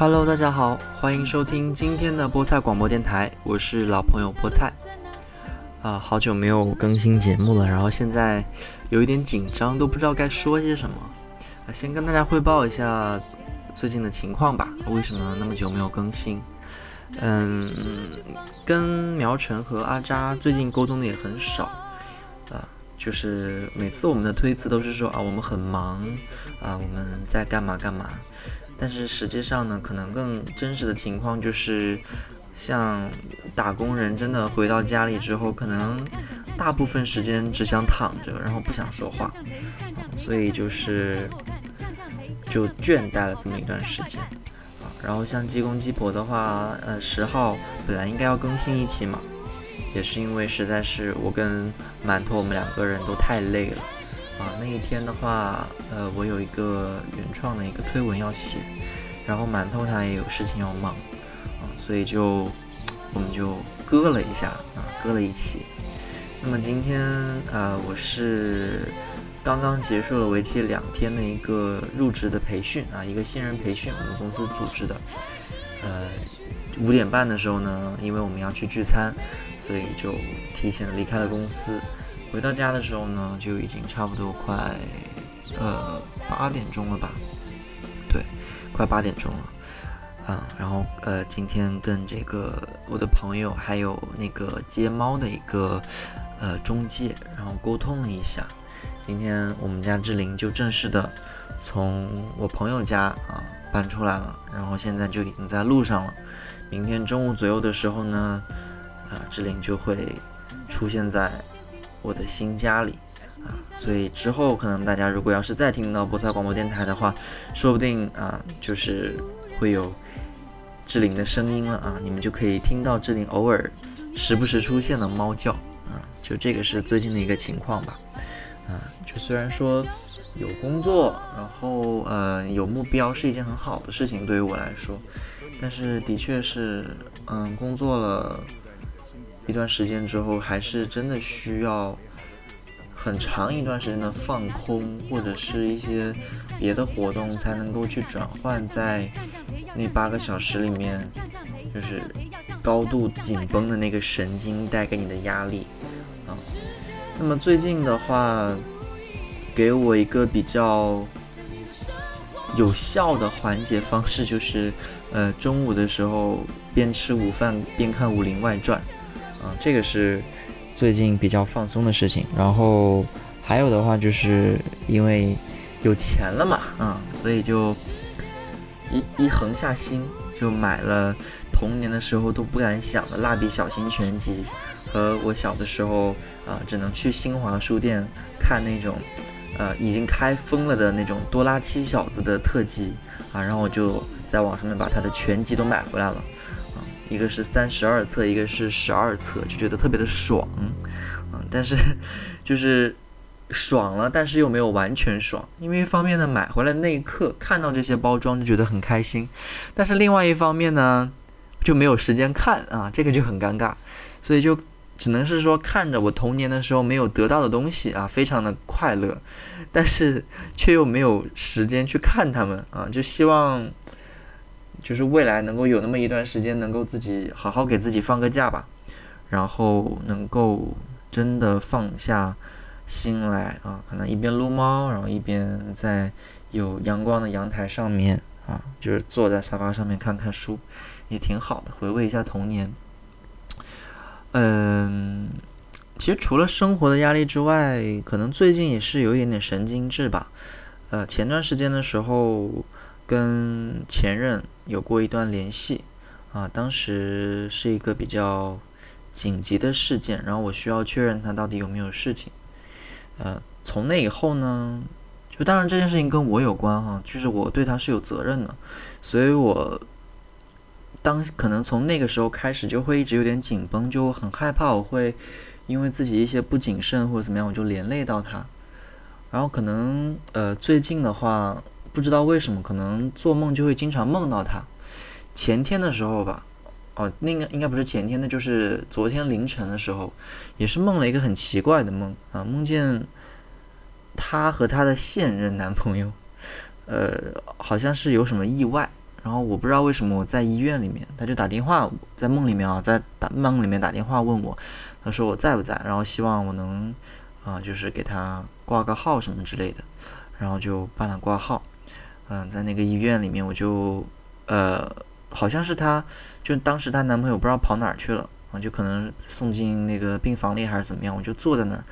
Hello，大家好，欢迎收听今天的菠菜广播电台，我是老朋友菠菜。啊，好久没有更新节目了，然后现在有一点紧张，都不知道该说些什么。啊，先跟大家汇报一下最近的情况吧。为什么那么久没有更新？嗯，跟苗晨和阿扎最近沟通的也很少。啊，就是每次我们的推辞都是说啊，我们很忙，啊，我们在干嘛干嘛。但是实际上呢，可能更真实的情况就是，像打工人真的回到家里之后，可能大部分时间只想躺着，然后不想说话，所以就是就倦怠了这么一段时间啊。然后像鸡公鸡婆的话，呃，十号本来应该要更新一期嘛，也是因为实在是我跟馒头我们两个人都太累了。啊，那一天的话，呃，我有一个原创的一个推文要写，然后馒头他也有事情要忙，啊，所以就我们就搁了一下，啊，搁了一期。那么今天，呃，我是刚刚结束了为期两天的一个入职的培训，啊，一个新人培训，我们公司组织的。呃，五点半的时候呢，因为我们要去聚餐，所以就提前离开了公司。回到家的时候呢，就已经差不多快呃八点钟了吧？对，快八点钟了。啊，然后呃，今天跟这个我的朋友还有那个接猫的一个呃中介，然后沟通了一下。今天我们家志玲就正式的从我朋友家啊搬出来了，然后现在就已经在路上了。明天中午左右的时候呢，啊，志玲就会出现在。我的新家里啊，所以之后可能大家如果要是再听到菠菜广播电台的话，说不定啊，就是会有志玲的声音了啊，你们就可以听到志玲偶尔时不时出现的猫叫啊，就这个是最近的一个情况吧啊，就虽然说有工作，然后呃有目标是一件很好的事情，对于我来说，但是的确是嗯工作了。一段时间之后，还是真的需要很长一段时间的放空，或者是一些别的活动，才能够去转换在那八个小时里面，就是高度紧绷的那个神经带给你的压力啊。那么最近的话，给我一个比较有效的缓解方式，就是呃中午的时候边吃午饭边看《武林外传》。这个是最近比较放松的事情。然后还有的话，就是因为有钱了嘛，啊，所以就一一横下心，就买了童年的时候都不敢想的《蜡笔小新》全集，和我小的时候啊，只能去新华书店看那种呃已经开封了的那种多拉七小子的特辑啊，然后我就在网上面把他的全集都买回来了。一个是三十二册，一个是十二册，就觉得特别的爽，嗯，但是就是爽了，但是又没有完全爽，因为一方面呢，买回来那一刻看到这些包装就觉得很开心，但是另外一方面呢，就没有时间看啊，这个就很尴尬，所以就只能是说看着我童年的时候没有得到的东西啊，非常的快乐，但是却又没有时间去看他们啊，就希望。就是未来能够有那么一段时间，能够自己好好给自己放个假吧，然后能够真的放下心来啊，可能一边撸猫，然后一边在有阳光的阳台上面啊，就是坐在沙发上面看看书，也挺好的，回味一下童年。嗯，其实除了生活的压力之外，可能最近也是有一点点神经质吧。呃，前段时间的时候。跟前任有过一段联系，啊，当时是一个比较紧急的事件，然后我需要确认他到底有没有事情。呃，从那以后呢，就当然这件事情跟我有关哈，就是我对他是有责任的，所以我当可能从那个时候开始就会一直有点紧绷，就很害怕我会因为自己一些不谨慎或者怎么样，我就连累到他。然后可能呃最近的话。不知道为什么，可能做梦就会经常梦到他。前天的时候吧，哦，那个应该不是前天的，就是昨天凌晨的时候，也是梦了一个很奇怪的梦啊，梦见他和他的现任男朋友，呃，好像是有什么意外，然后我不知道为什么我在医院里面，他就打电话在梦里面啊，在打梦里面打电话问我，他说我在不在，然后希望我能啊，就是给他挂个号什么之类的，然后就办了挂号。嗯，在那个医院里面，我就呃，好像是她，就当时她男朋友不知道跑哪儿去了啊，就可能送进那个病房里还是怎么样，我就坐在那儿，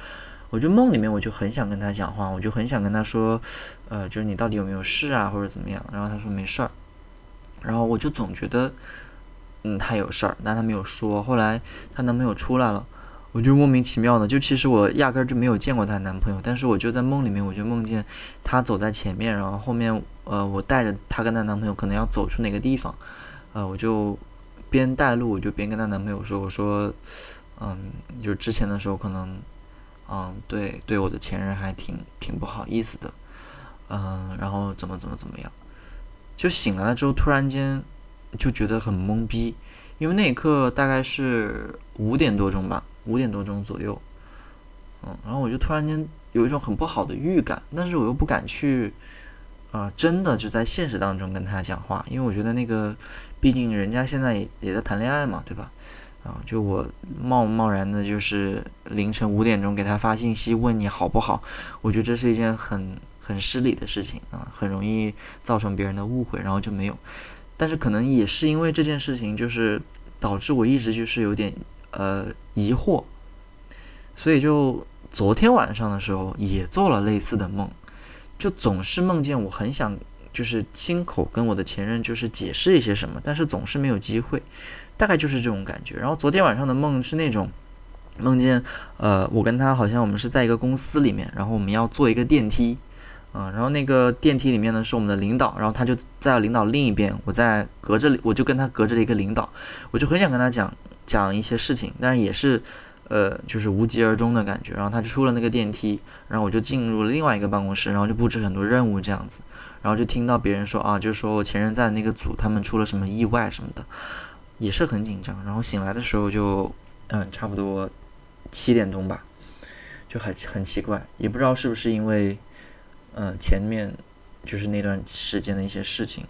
我就梦里面我就很想跟她讲话，我就很想跟她说，呃，就是你到底有没有事啊，或者怎么样？然后她说没事儿，然后我就总觉得，嗯，她有事儿，但她没有说。后来她男朋友出来了。我就莫名其妙的，就其实我压根儿就没有见过她男朋友，但是我就在梦里面，我就梦见她走在前面，然后后面，呃，我带着她跟她男朋友可能要走出哪个地方，呃，我就边带路，我就边跟她男朋友说，我说，嗯，就之前的时候可能，嗯，对，对我的前任还挺挺不好意思的，嗯，然后怎么怎么怎么样，就醒来了之后，突然间就觉得很懵逼，因为那一刻大概是五点多钟吧。五点多钟左右，嗯，然后我就突然间有一种很不好的预感，但是我又不敢去，啊，真的就在现实当中跟他讲话，因为我觉得那个，毕竟人家现在也也在谈恋爱嘛，对吧？啊，就我贸贸然的，就是凌晨五点钟给他发信息问你好不好，我觉得这是一件很很失礼的事情啊，很容易造成别人的误会，然后就没有。但是可能也是因为这件事情，就是导致我一直就是有点。呃，疑惑，所以就昨天晚上的时候也做了类似的梦，就总是梦见我很想就是亲口跟我的前任就是解释一些什么，但是总是没有机会，大概就是这种感觉。然后昨天晚上的梦是那种梦见呃，我跟他好像我们是在一个公司里面，然后我们要坐一个电梯，嗯，然后那个电梯里面呢是我们的领导，然后他就在领导另一边，我在隔着我就跟他隔着一个领导，我就很想跟他讲。讲一些事情，但是也是，呃，就是无疾而终的感觉。然后他就出了那个电梯，然后我就进入了另外一个办公室，然后就布置很多任务这样子。然后就听到别人说啊，就说我前任在那个组，他们出了什么意外什么的，也是很紧张。然后醒来的时候就，嗯，差不多七点钟吧，就很很奇怪，也不知道是不是因为，嗯，前面就是那段时间的一些事情，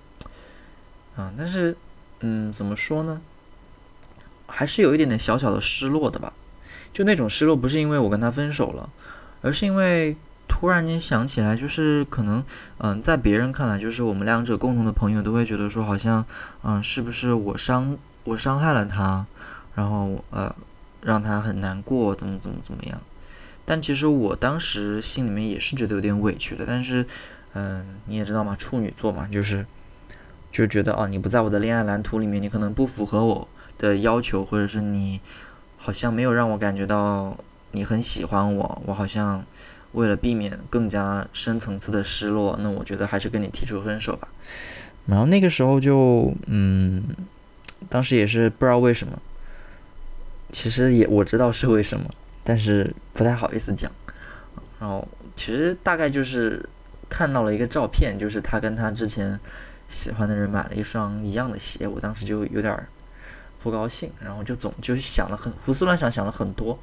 啊，但是，嗯，怎么说呢？还是有一点点小小的失落的吧，就那种失落不是因为我跟他分手了，而是因为突然间想起来，就是可能，嗯，在别人看来，就是我们两者共同的朋友都会觉得说，好像，嗯，是不是我伤我伤害了他，然后呃，让他很难过，怎么怎么怎么样？但其实我当时心里面也是觉得有点委屈的，但是，嗯，你也知道嘛，处女座嘛，就是，就觉得哦，你不在我的恋爱蓝图里面，你可能不符合我。的要求，或者是你好像没有让我感觉到你很喜欢我，我好像为了避免更加深层次的失落，那我觉得还是跟你提出分手吧。然后那个时候就，嗯，当时也是不知道为什么，其实也我知道是为什么，但是不太好意思讲。然后其实大概就是看到了一个照片，就是他跟他之前喜欢的人买了一双一样的鞋，我当时就有点儿。不高兴，然后就总就想了很胡思乱想，想了很多，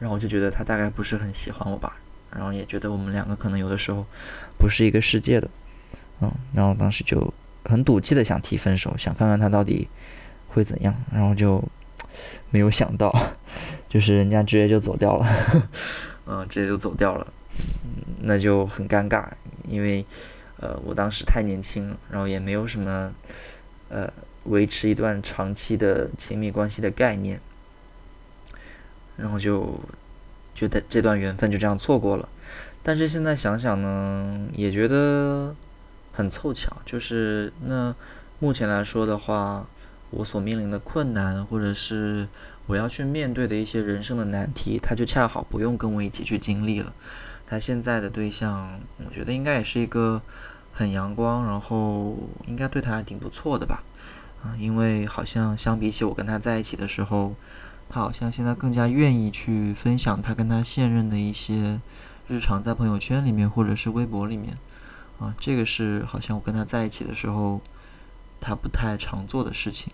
然后我就觉得他大概不是很喜欢我吧，然后也觉得我们两个可能有的时候不是一个世界的，嗯，然后当时就很赌气的想提分手，想看看他到底会怎样，然后就没有想到，就是人家直接就走掉了，嗯，直接就走掉了，那就很尴尬，因为呃我当时太年轻，然后也没有什么呃。维持一段长期的亲密关系的概念，然后就觉得这段缘分就这样错过了。但是现在想想呢，也觉得很凑巧。就是那目前来说的话，我所面临的困难，或者是我要去面对的一些人生的难题，他就恰好不用跟我一起去经历了。他现在的对象，我觉得应该也是一个很阳光，然后应该对他还挺不错的吧。因为好像相比起我跟他在一起的时候，他好像现在更加愿意去分享他跟他现任的一些日常，在朋友圈里面或者是微博里面。啊，这个是好像我跟他在一起的时候，他不太常做的事情。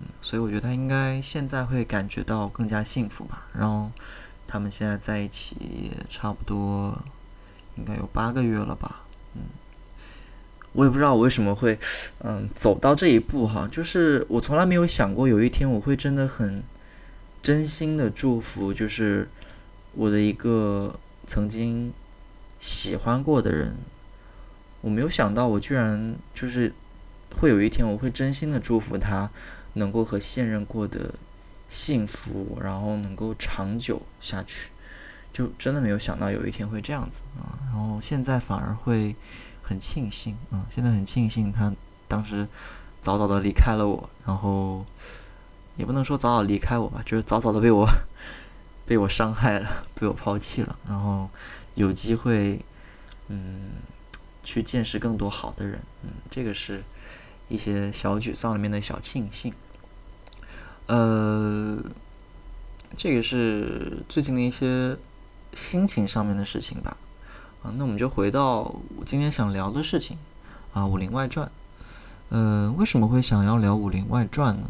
嗯，所以我觉得他应该现在会感觉到更加幸福吧。然后他们现在在一起差不多应该有八个月了吧。嗯，我也不知道我为什么会，嗯，走到这一步哈，就是我从来没有想过有一天我会真的很真心的祝福，就是我的一个曾经喜欢过的人，我没有想到我居然就是会有一天我会真心的祝福他能够和现任过得幸福，然后能够长久下去，就真的没有想到有一天会这样子啊，然后现在反而会。很庆幸啊，现在很庆幸他当时早早的离开了我，然后也不能说早早离开我吧，就是早早的被我被我伤害了，被我抛弃了，然后有机会嗯去见识更多好的人，嗯，这个是一些小沮丧里面的小庆幸，呃，这个是最近的一些心情上面的事情吧。啊，那我们就回到我今天想聊的事情啊，《武林外传》。嗯，为什么会想要聊《武林外传》呢？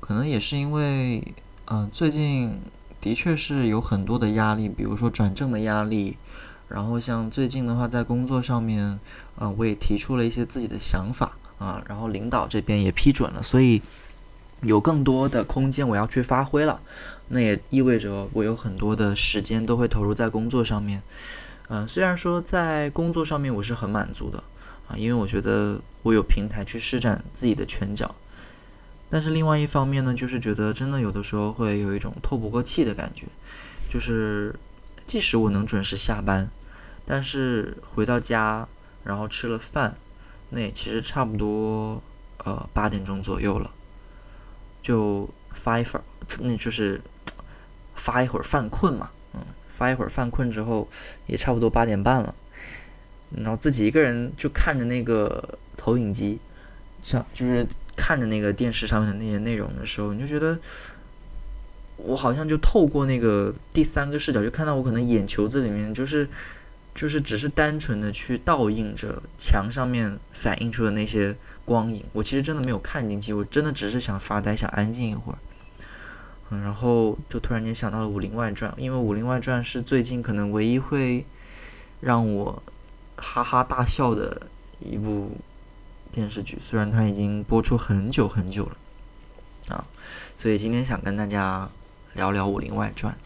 可能也是因为，嗯，最近的确是有很多的压力，比如说转正的压力，然后像最近的话，在工作上面，嗯，我也提出了一些自己的想法啊，然后领导这边也批准了，所以有更多的空间我要去发挥了。那也意味着我有很多的时间都会投入在工作上面。嗯，虽然说在工作上面我是很满足的啊，因为我觉得我有平台去施展自己的拳脚，但是另外一方面呢，就是觉得真的有的时候会有一种透不过气的感觉，就是即使我能准时下班，但是回到家然后吃了饭，那也其实差不多呃八点钟左右了，就发一会儿，那就是发一会儿犯困嘛。发一会儿犯困之后，也差不多八点半了，然后自己一个人就看着那个投影机，像就是看着那个电视上面的那些内容的时候，你就觉得我好像就透过那个第三个视角，就看到我可能眼球子里面就是就是只是单纯的去倒映着墙上面反映出的那些光影，我其实真的没有看进去，我真的只是想发呆，想安静一会儿。然后就突然间想到了《武林外传》，因为《武林外传》是最近可能唯一会让我哈哈大笑的一部电视剧，虽然它已经播出很久很久了啊，所以今天想跟大家聊聊《武林外传》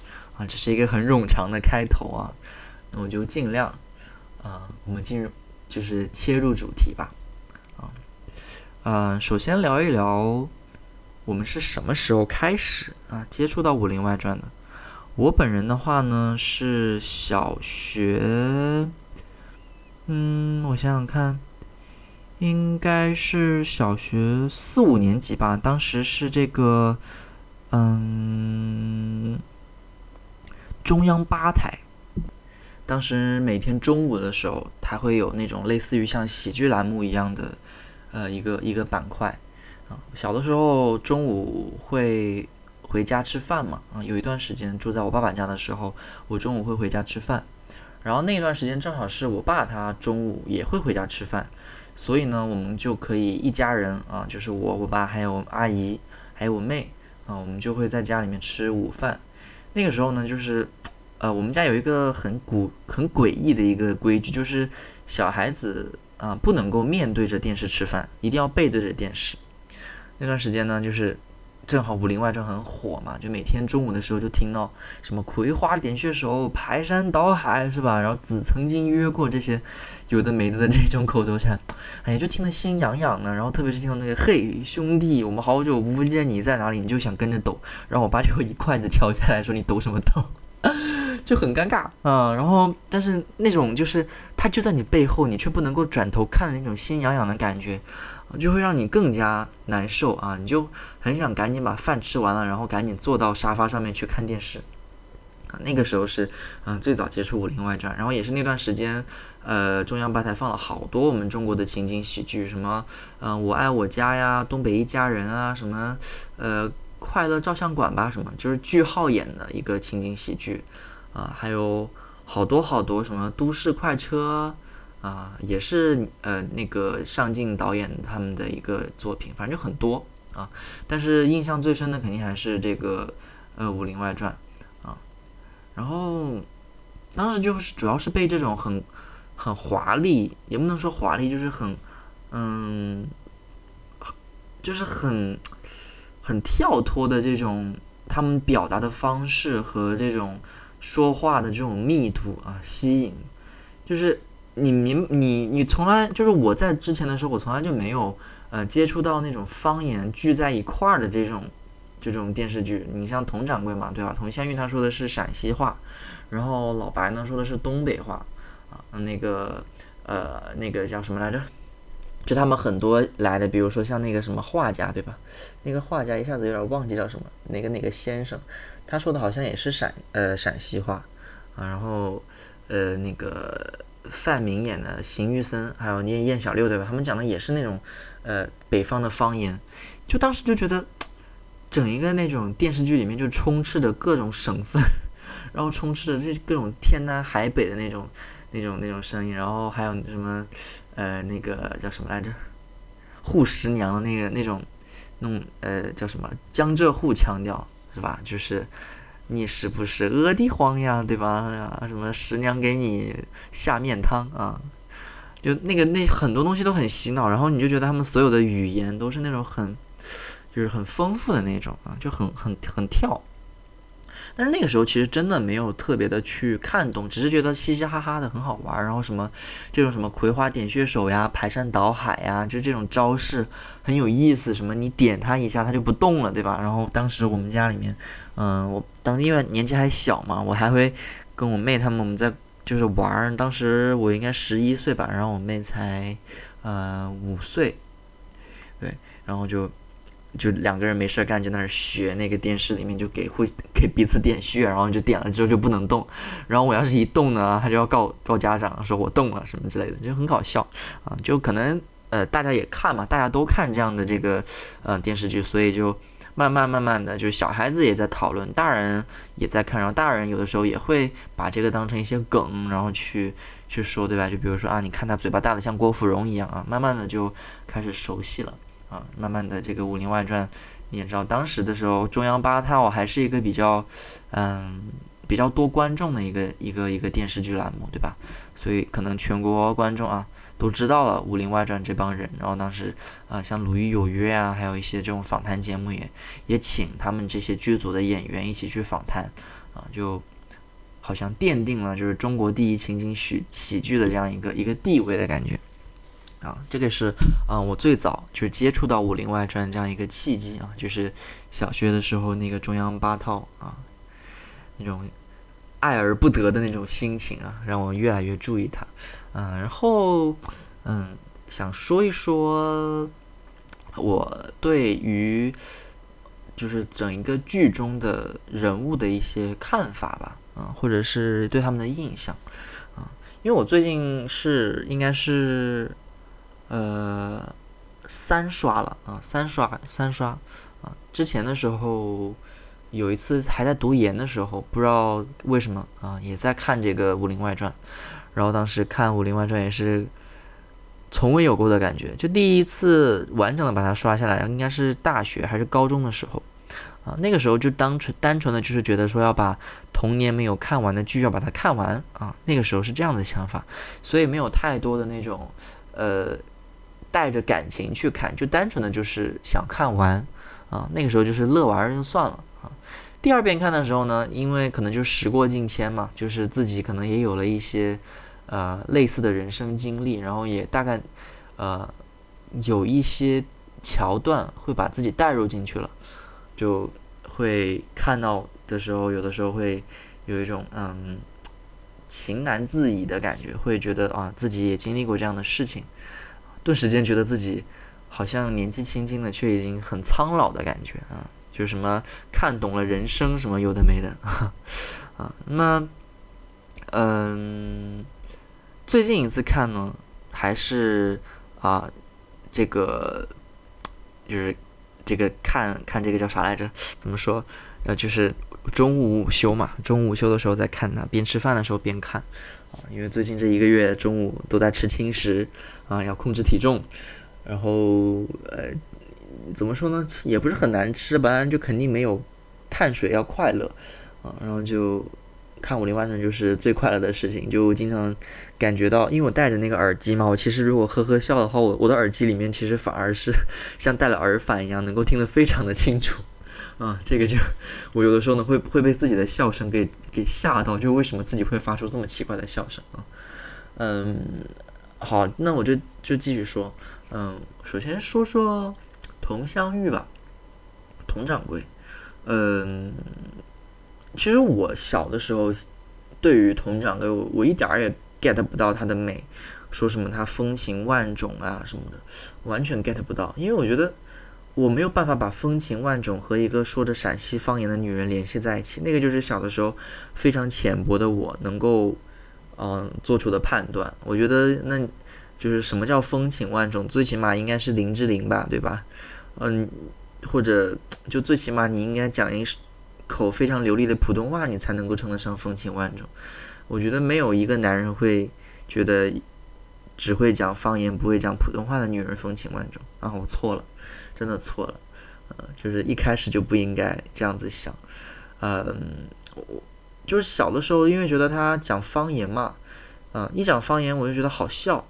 啊，这是一个很冗长的开头啊，那我就尽量啊，我们进入就是切入主题吧啊，嗯，首先聊一聊。我们是什么时候开始啊接触到《武林外传》的？我本人的话呢是小学，嗯，我想想看，应该是小学四五年级吧。当时是这个，嗯，中央八台，当时每天中午的时候，它会有那种类似于像喜剧栏目一样的，呃，一个一个板块。啊，小的时候中午会回家吃饭嘛。啊，有一段时间住在我爸爸家的时候，我中午会回家吃饭。然后那一段时间正好是我爸他中午也会回家吃饭，所以呢，我们就可以一家人啊，就是我、我爸还有阿姨还有我妹啊，我们就会在家里面吃午饭。那个时候呢，就是呃，我们家有一个很古很诡异的一个规矩，就是小孩子啊不能够面对着电视吃饭，一定要背对着电视。那段时间呢，就是正好《武林外传》很火嘛，就每天中午的时候就听到什么“葵花点穴手”“排山倒海”是吧？然后“子曾经约过”这些有的没的的这种口头禅，哎呀，就听得心痒痒的。然后特别是听到那个“嘿，兄弟，我们好久不见，你在哪里？”你就想跟着抖。然后我爸就会一筷子敲下来说：“你抖什么抖？” 就很尴尬啊。然后，但是那种就是他就在你背后，你却不能够转头看的那种心痒痒的感觉。就会让你更加难受啊！你就很想赶紧把饭吃完了，然后赶紧坐到沙发上面去看电视啊。那个时候是嗯最早接触《武林外传》，然后也是那段时间，呃，中央八台放了好多我们中国的情景喜剧，什么嗯我爱我家呀、东北一家人啊，什么呃快乐照相馆吧，什么就是句号演的一个情景喜剧啊，还有好多好多什么都市快车。啊，也是呃那个上镜导演他们的一个作品，反正就很多啊。但是印象最深的肯定还是这个呃《武林外传》啊。然后当时就是主要是被这种很很华丽，也不能说华丽，就是很嗯，就是很很跳脱的这种他们表达的方式和这种说话的这种密度啊，吸引，就是你明你你从来就是我在之前的时候，我从来就没有呃接触到那种方言聚在一块儿的这种。这种电视剧，你像佟掌柜嘛，对吧？佟湘玉他说的是陕西话，然后老白呢说的是东北话，啊，那个呃那个叫什么来着？就他们很多来的，比如说像那个什么画家，对吧？那个画家一下子有点忘记叫什么，哪个哪个先生，他说的好像也是陕呃陕西话啊，然后呃那个范明演的邢玉森，还有念燕小六，对吧？他们讲的也是那种呃北方的方言，就当时就觉得。整一个那种电视剧里面就充斥着各种省份，然后充斥着这各种天南海北的那种、那种、那种声音，然后还有什么，呃，那个叫什么来着？护十娘的那个那种，那种呃叫什么江浙沪腔调是吧？就是你是不是饿的慌呀，对吧？啊，什么十娘给你下面汤啊？就那个那很多东西都很洗脑，然后你就觉得他们所有的语言都是那种很。就是很丰富的那种啊，就很很很跳，但是那个时候其实真的没有特别的去看懂，只是觉得嘻嘻哈哈的很好玩，然后什么这种什么葵花点穴手呀、排山倒海呀，就这种招式很有意思。什么你点它一下，它就不动了，对吧？然后当时我们家里面，嗯，我当时因为年纪还小嘛，我还会跟我妹他们我们在就是玩。当时我应该十一岁吧，然后我妹才呃五岁，对，然后就。就两个人没事干，就那学那个电视里面就给互 给彼此点穴，然后就点了之后就不能动，然后我要是一动呢，他就要告告家长，说我动了什么之类的，就很搞笑啊。就可能呃大家也看嘛，大家都看这样的这个呃电视剧，所以就慢慢慢慢的，就小孩子也在讨论，大人也在看，然后大人有的时候也会把这个当成一些梗，然后去去说，对吧？就比如说啊，你看他嘴巴大的像郭芙蓉一样啊，慢慢的就开始熟悉了。啊，慢慢的，这个《武林外传》，你也知道，当时的时候，中央八套还是一个比较，嗯，比较多观众的一个一个一个电视剧栏目，对吧？所以可能全国观众啊都知道了《武林外传》这帮人。然后当时啊，像《鲁豫有约》啊，还有一些这种访谈节目也也请他们这些剧组的演员一起去访谈，啊，就好像奠定了就是中国第一情景喜喜剧的这样一个一个地位的感觉。啊，这个是，嗯，我最早就是接触到《武林外传》这样一个契机啊，就是小学的时候那个中央八套啊，那种爱而不得的那种心情啊，让我越来越注意它。嗯，然后，嗯，想说一说我对于就是整一个剧中的人物的一些看法吧，啊，或者是对他们的印象啊，因为我最近是应该是。呃，三刷了啊，三刷三刷啊！之前的时候有一次还在读研的时候，不知道为什么啊，也在看这个《武林外传》，然后当时看《武林外传》也是从未有过的感觉，就第一次完整的把它刷下来，应该是大学还是高中的时候啊，那个时候就单纯单纯的就是觉得说要把童年没有看完的剧要把它看完啊，那个时候是这样的想法，所以没有太多的那种呃。带着感情去看，就单纯的就是想看完啊。那个时候就是乐玩就算了啊。第二遍看的时候呢，因为可能就时过境迁嘛，就是自己可能也有了一些呃类似的人生经历，然后也大概呃有一些桥段会把自己带入进去了，就会看到的时候，有的时候会有一种嗯情难自已的感觉，会觉得啊自己也经历过这样的事情。顿时间觉得自己好像年纪轻轻的，却已经很苍老的感觉啊！就是什么看懂了人生，什么有的没的 啊。那么，嗯，最近一次看呢，还是啊，这个就是这个看看这个叫啥来着？怎么说？呃，就是中午午休嘛，中午午休的时候在看它，边吃饭的时候边看。因为最近这一个月中午都在吃轻食啊，要控制体重，然后呃，怎么说呢，也不是很难吃吧，就肯定没有碳水要快乐啊，然后就看《武林外传》就是最快乐的事情，就经常感觉到，因为我戴着那个耳机嘛，我其实如果呵呵笑的话，我我的耳机里面其实反而是 像戴了耳返一样，能够听得非常的清楚。啊，这个就我有的时候呢会会被自己的笑声给给吓到，就为什么自己会发出这么奇怪的笑声啊？嗯，好，那我就就继续说，嗯，首先说说佟湘玉吧，佟掌柜，嗯。其实我小的时候，对于佟掌柜，我一点儿也 get 不到他的美，说什么他风情万种啊什么的，完全 get 不到。因为我觉得我没有办法把风情万种和一个说着陕西方言的女人联系在一起。那个就是小的时候非常浅薄的我能够嗯做出的判断。我觉得那就是什么叫风情万种，最起码应该是林志玲吧，对吧？嗯，或者就最起码你应该讲一。口非常流利的普通话，你才能够称得上风情万种。我觉得没有一个男人会觉得只会讲方言不会讲普通话的女人风情万种啊！我错了，真的错了。呃，就是一开始就不应该这样子想。嗯，我就是小的时候，因为觉得他讲方言嘛，啊，一讲方言我就觉得好笑。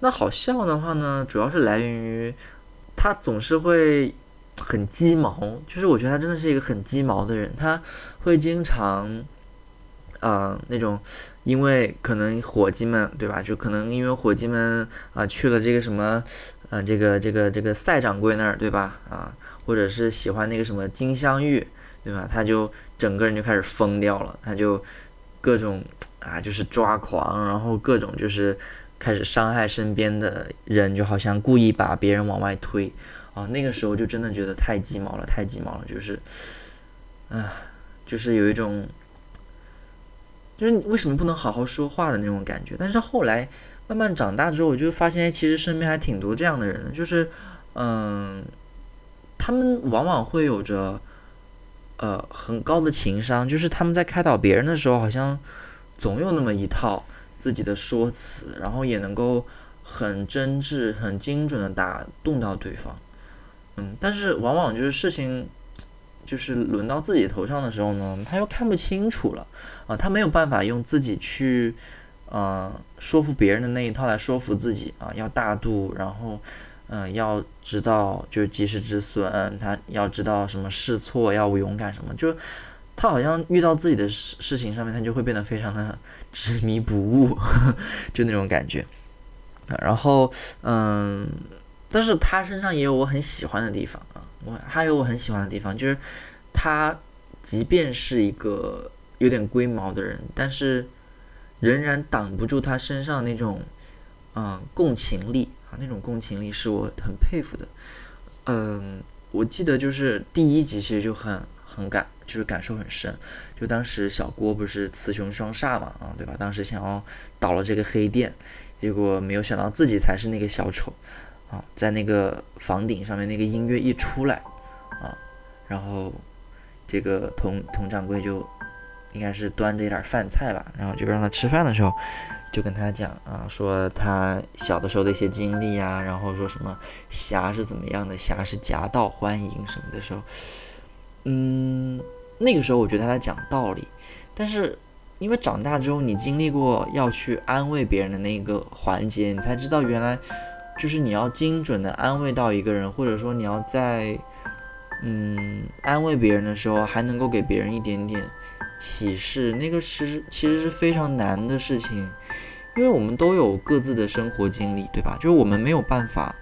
那好笑的话呢，主要是来源于他总是会。很鸡毛，就是我觉得他真的是一个很鸡毛的人。他会经常，啊，那种因为可能伙计们对吧？就可能因为伙计们啊去了这个什么，嗯，这个这个这个赛掌柜那儿对吧？啊，或者是喜欢那个什么金镶玉对吧？他就整个人就开始疯掉了，他就各种啊就是抓狂，然后各种就是开始伤害身边的人，就好像故意把别人往外推。啊，那个时候就真的觉得太鸡毛了，太鸡毛了，就是，啊，就是有一种，就是你为什么不能好好说话的那种感觉。但是后来慢慢长大之后，我就发现，其实身边还挺多这样的人的，就是，嗯，他们往往会有着，呃，很高的情商，就是他们在开导别人的时候，好像总有那么一套自己的说辞，然后也能够很真挚、很精准的打动到对方。嗯，但是往往就是事情，就是轮到自己头上的时候呢，他又看不清楚了啊，他没有办法用自己去，呃，说服别人的那一套来说服自己啊，要大度，然后，嗯，要知道就是及时止损，他要知道什么试错要勇敢什么，就他好像遇到自己的事事情上面，他就会变得非常的执迷不悟，就那种感觉，然后，嗯。但是他身上也有我很喜欢的地方啊，我还有我很喜欢的地方，就是他即便是一个有点龟毛的人，但是仍然挡不住他身上那种嗯共情力啊，那种共情力是我很佩服的。嗯，我记得就是第一集其实就很很感，就是感受很深。就当时小郭不是雌雄双煞嘛，啊，对吧？当时想要倒了这个黑店，结果没有想到自己才是那个小丑。啊，在那个房顶上面，那个音乐一出来，啊，然后这个佟佟掌柜就应该是端着一点饭菜吧，然后就让他吃饭的时候，就跟他讲啊，说他小的时候的一些经历啊，然后说什么侠是怎么样的，侠是夹道欢迎什么的时候，嗯，那个时候我觉得他在讲道理，但是因为长大之后你经历过要去安慰别人的那个环节，你才知道原来。就是你要精准的安慰到一个人，或者说你要在，嗯，安慰别人的时候还能够给别人一点点启示，那个是其实是非常难的事情，因为我们都有各自的生活经历，对吧？就是我们没有办法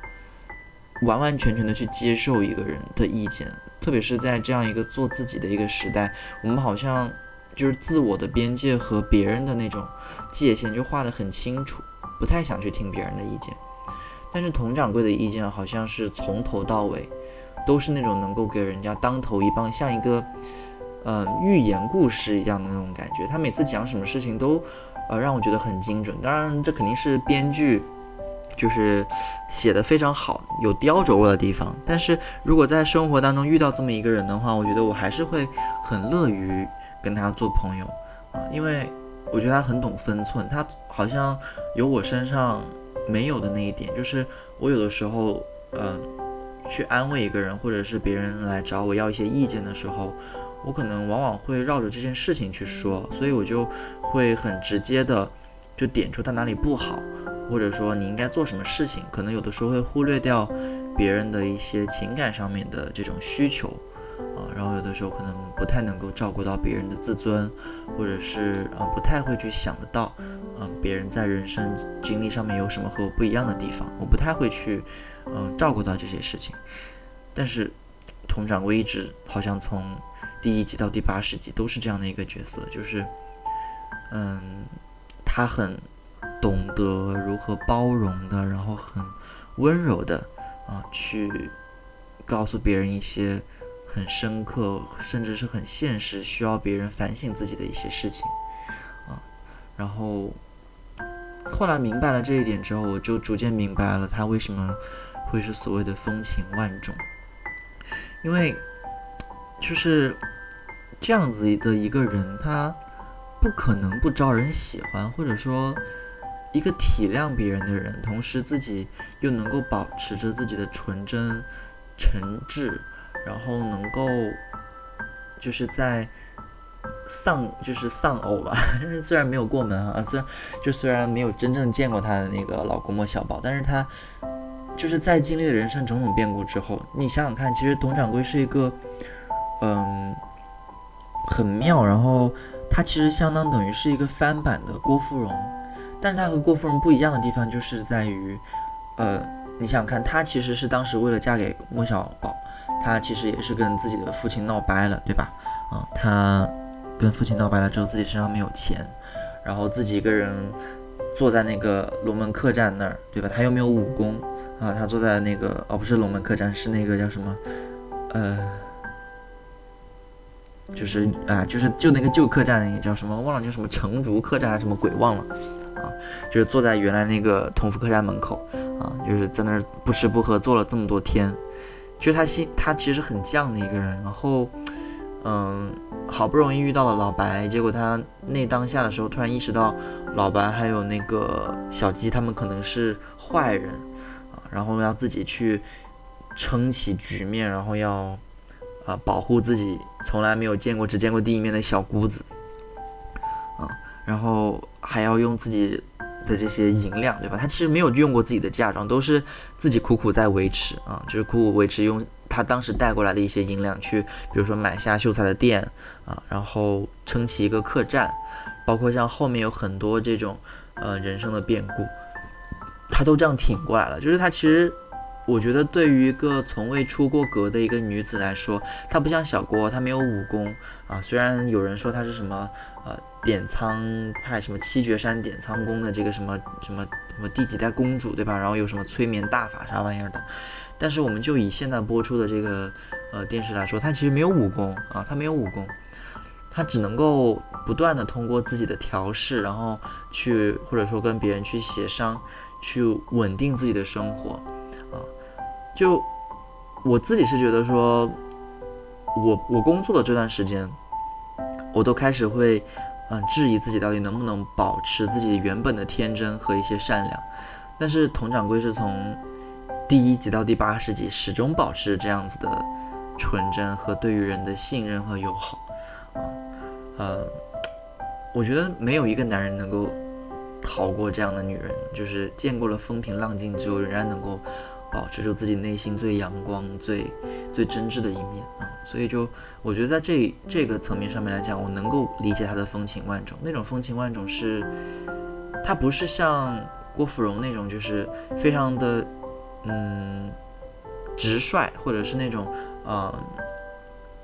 完完全全的去接受一个人的意见，特别是在这样一个做自己的一个时代，我们好像就是自我的边界和别人的那种界限就画得很清楚，不太想去听别人的意见。但是佟掌柜的意见好像是从头到尾，都是那种能够给人家当头一棒，像一个，嗯，寓言故事一样的那种感觉。他每次讲什么事情都，呃，让我觉得很精准。当然，这肯定是编剧，就是写的非常好，有雕琢过的地方。但是如果在生活当中遇到这么一个人的话，我觉得我还是会很乐于跟他做朋友啊，因为我觉得他很懂分寸，他好像有我身上。没有的那一点，就是我有的时候，嗯，去安慰一个人，或者是别人来找我要一些意见的时候，我可能往往会绕着这件事情去说，所以我就会很直接的就点出他哪里不好，或者说你应该做什么事情，可能有的时候会忽略掉别人的一些情感上面的这种需求啊，然后有的时候可能不太能够照顾到别人的自尊，或者是啊不太会去想得到，啊别人在人生经历上面有什么和我不一样的地方，我不太会去嗯照顾到这些事情，但是佟掌柜一直好像从。第一集到第八十集都是这样的一个角色，就是，嗯，他很懂得如何包容的，然后很温柔的啊，去告诉别人一些很深刻，甚至是很现实，需要别人反省自己的一些事情啊。然后后来明白了这一点之后，我就逐渐明白了他为什么会是所谓的风情万种，因为就是。这样子的一个人，他不可能不招人喜欢，或者说一个体谅别人的人，同时自己又能够保持着自己的纯真、诚挚，然后能够就是在丧就是丧偶吧，虽然没有过门啊，虽然就虽然没有真正见过他的那个老公莫小宝，但是他就是在经历了人生种种变故之后，你想想看，其实董掌柜是一个，嗯。很妙，然后他其实相当等于是一个翻版的郭芙蓉，但是他和郭芙蓉不一样的地方就是在于，呃，你想想看，他其实是当时为了嫁给莫小宝，他其实也是跟自己的父亲闹掰了，对吧？啊，他跟父亲闹掰了之后，自己身上没有钱，然后自己一个人坐在那个龙门客栈那儿，对吧？他又没有武功啊，他坐在那个哦，不是龙门客栈，是那个叫什么？呃。就是啊，就是就那个旧客栈，也叫什么忘了，叫什么成竹客栈还是什么鬼忘了啊？就是坐在原来那个同福客栈门口啊，就是在那儿不吃不喝坐了这么多天。就他心，他其实很犟的一个人。然后，嗯，好不容易遇到了老白，结果他那当下的时候突然意识到，老白还有那个小鸡他们可能是坏人啊，然后要自己去撑起局面，然后要。啊，保护自己从来没有见过、只见过第一面的小姑子，啊，然后还要用自己的这些银两，对吧？他其实没有用过自己的嫁妆，都是自己苦苦在维持啊，就是苦苦维持，用他当时带过来的一些银两去，比如说买下秀才的店啊，然后撑起一个客栈，包括像后面有很多这种呃人生的变故，他都这样挺过来了，就是他其实。我觉得对于一个从未出过阁的一个女子来说，她不像小郭，她没有武功啊。虽然有人说她是什么呃点苍派什么七绝山点苍宫的这个什么什么什么第几代公主对吧？然后有什么催眠大法啥玩意儿的，但是我们就以现在播出的这个呃电视来说，她其实没有武功啊，她没有武功，她只能够不断的通过自己的调试，然后去或者说跟别人去协商，去稳定自己的生活。就我自己是觉得说，我我工作的这段时间，我都开始会嗯质疑自己到底能不能保持自己原本的天真和一些善良。但是佟掌柜是从第一集到第八十集始终保持这样子的纯真和对于人的信任和友好啊呃，我觉得没有一个男人能够逃过这样的女人，就是见过了风平浪静之后，仍然能够。保持住自己内心最阳光、最最真挚的一面啊，所以就我觉得在这这个层面上面来讲，我能够理解他的风情万种。那种风情万种是，他不是像郭芙蓉那种，就是非常的嗯直率，或者是那种呃，